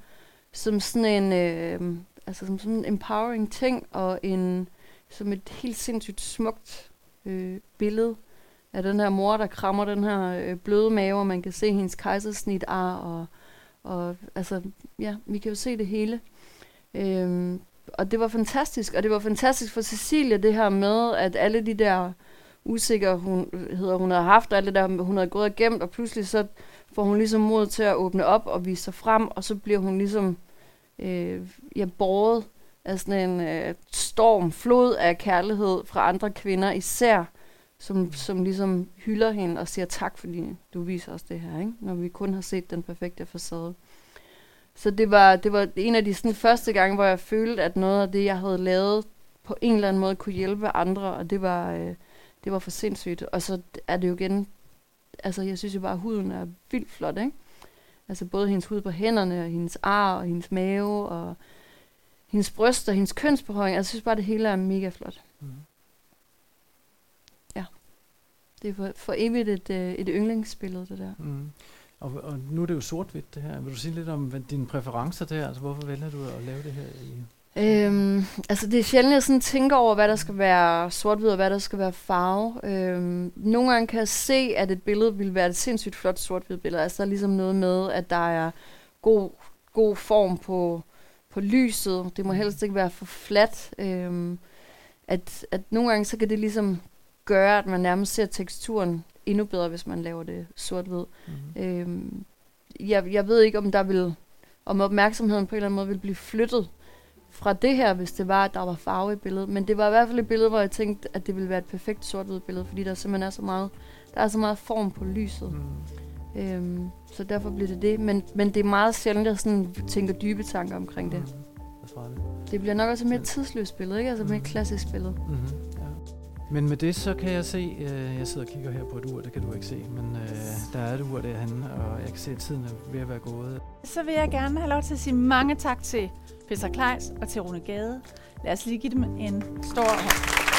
Som sådan en, øh, altså som sådan en empowering ting og en, som et helt sindssygt smukt øh, billede af den her mor, der krammer den her øh, bløde mave, og man kan se hendes kejsersnit ar, og, og altså, ja, vi kan jo se det hele. Øhm, og det var fantastisk, og det var fantastisk for Cecilia, det her med, at alle de der usikkerheder, hun havde haft, og alt det der, hun havde gået og gemt, og pludselig så får hun ligesom mod til at åbne op og vise sig frem, og så bliver hun ligesom øh, ja, båret af sådan en øh, storm, flod af kærlighed fra andre kvinder, især som, som ligesom hylder hende og siger tak, fordi du viser os det her, ikke? når vi kun har set den perfekte facade. Så det var, det var en af de sådan, første gange, hvor jeg følte, at noget af det, jeg havde lavet, på en eller anden måde kunne hjælpe andre, og det var, øh, det var for sindssygt. Og så er det jo igen, altså jeg synes jo bare, at huden er vildt flot, ikke? Altså både hendes hud på hænderne, og hendes ar, og hendes mave, og hendes bryst, og hendes kønsbehøjning. Altså, jeg synes bare, det hele er mega flot. Mm. Ja. Det er for, for evigt et, øh, et yndlingsbillede, det der. Mm. Og, og nu er det jo sort-hvidt, det her. Vil du sige lidt om hvad, dine præferencer der? Altså, hvorfor vælger du at lave det her i Øhm, altså det er sjældent, jeg sådan tænker over, hvad der skal være sort-hvid og hvad der skal være farve. Øhm, nogle gange kan jeg se, at et billede vil være et sindssygt flot sort-hvid billede. Altså der er ligesom noget med, at der er god, god form på, på lyset. Det må helst ikke være for fladt. Øhm, at, at nogle gange så kan det ligesom gøre, at man nærmest ser teksturen endnu bedre, hvis man laver det sort-hvid. Mm-hmm. Øhm, jeg, jeg ved ikke, om der vil om opmærksomheden på en eller anden måde vil blive flyttet fra det her, hvis det var, at der var farve i billedet. Men det var i hvert fald et billede, hvor jeg tænkte, at det ville være et perfekt sort billede, fordi der simpelthen er så meget, der er så meget form på lyset. Mm. Øhm, så derfor bliver det det. Men, men det er meget sjældent, at jeg sådan tænker dybe tanker omkring det. Mm. Det bliver nok også et mere tidsløst billede, ikke? Altså mm. mere klassisk billede. Mm-hmm. Ja. Men med det, så kan jeg se, øh, jeg sidder og kigger her på et ur, det kan du ikke se, men øh, der er et ur derhenne, og jeg kan se, at tiden er ved at være gået. Så vil jeg gerne have lov til at sige mange tak til Peter Kleis og til Rune Gade. Lad os lige give dem en stor hånd.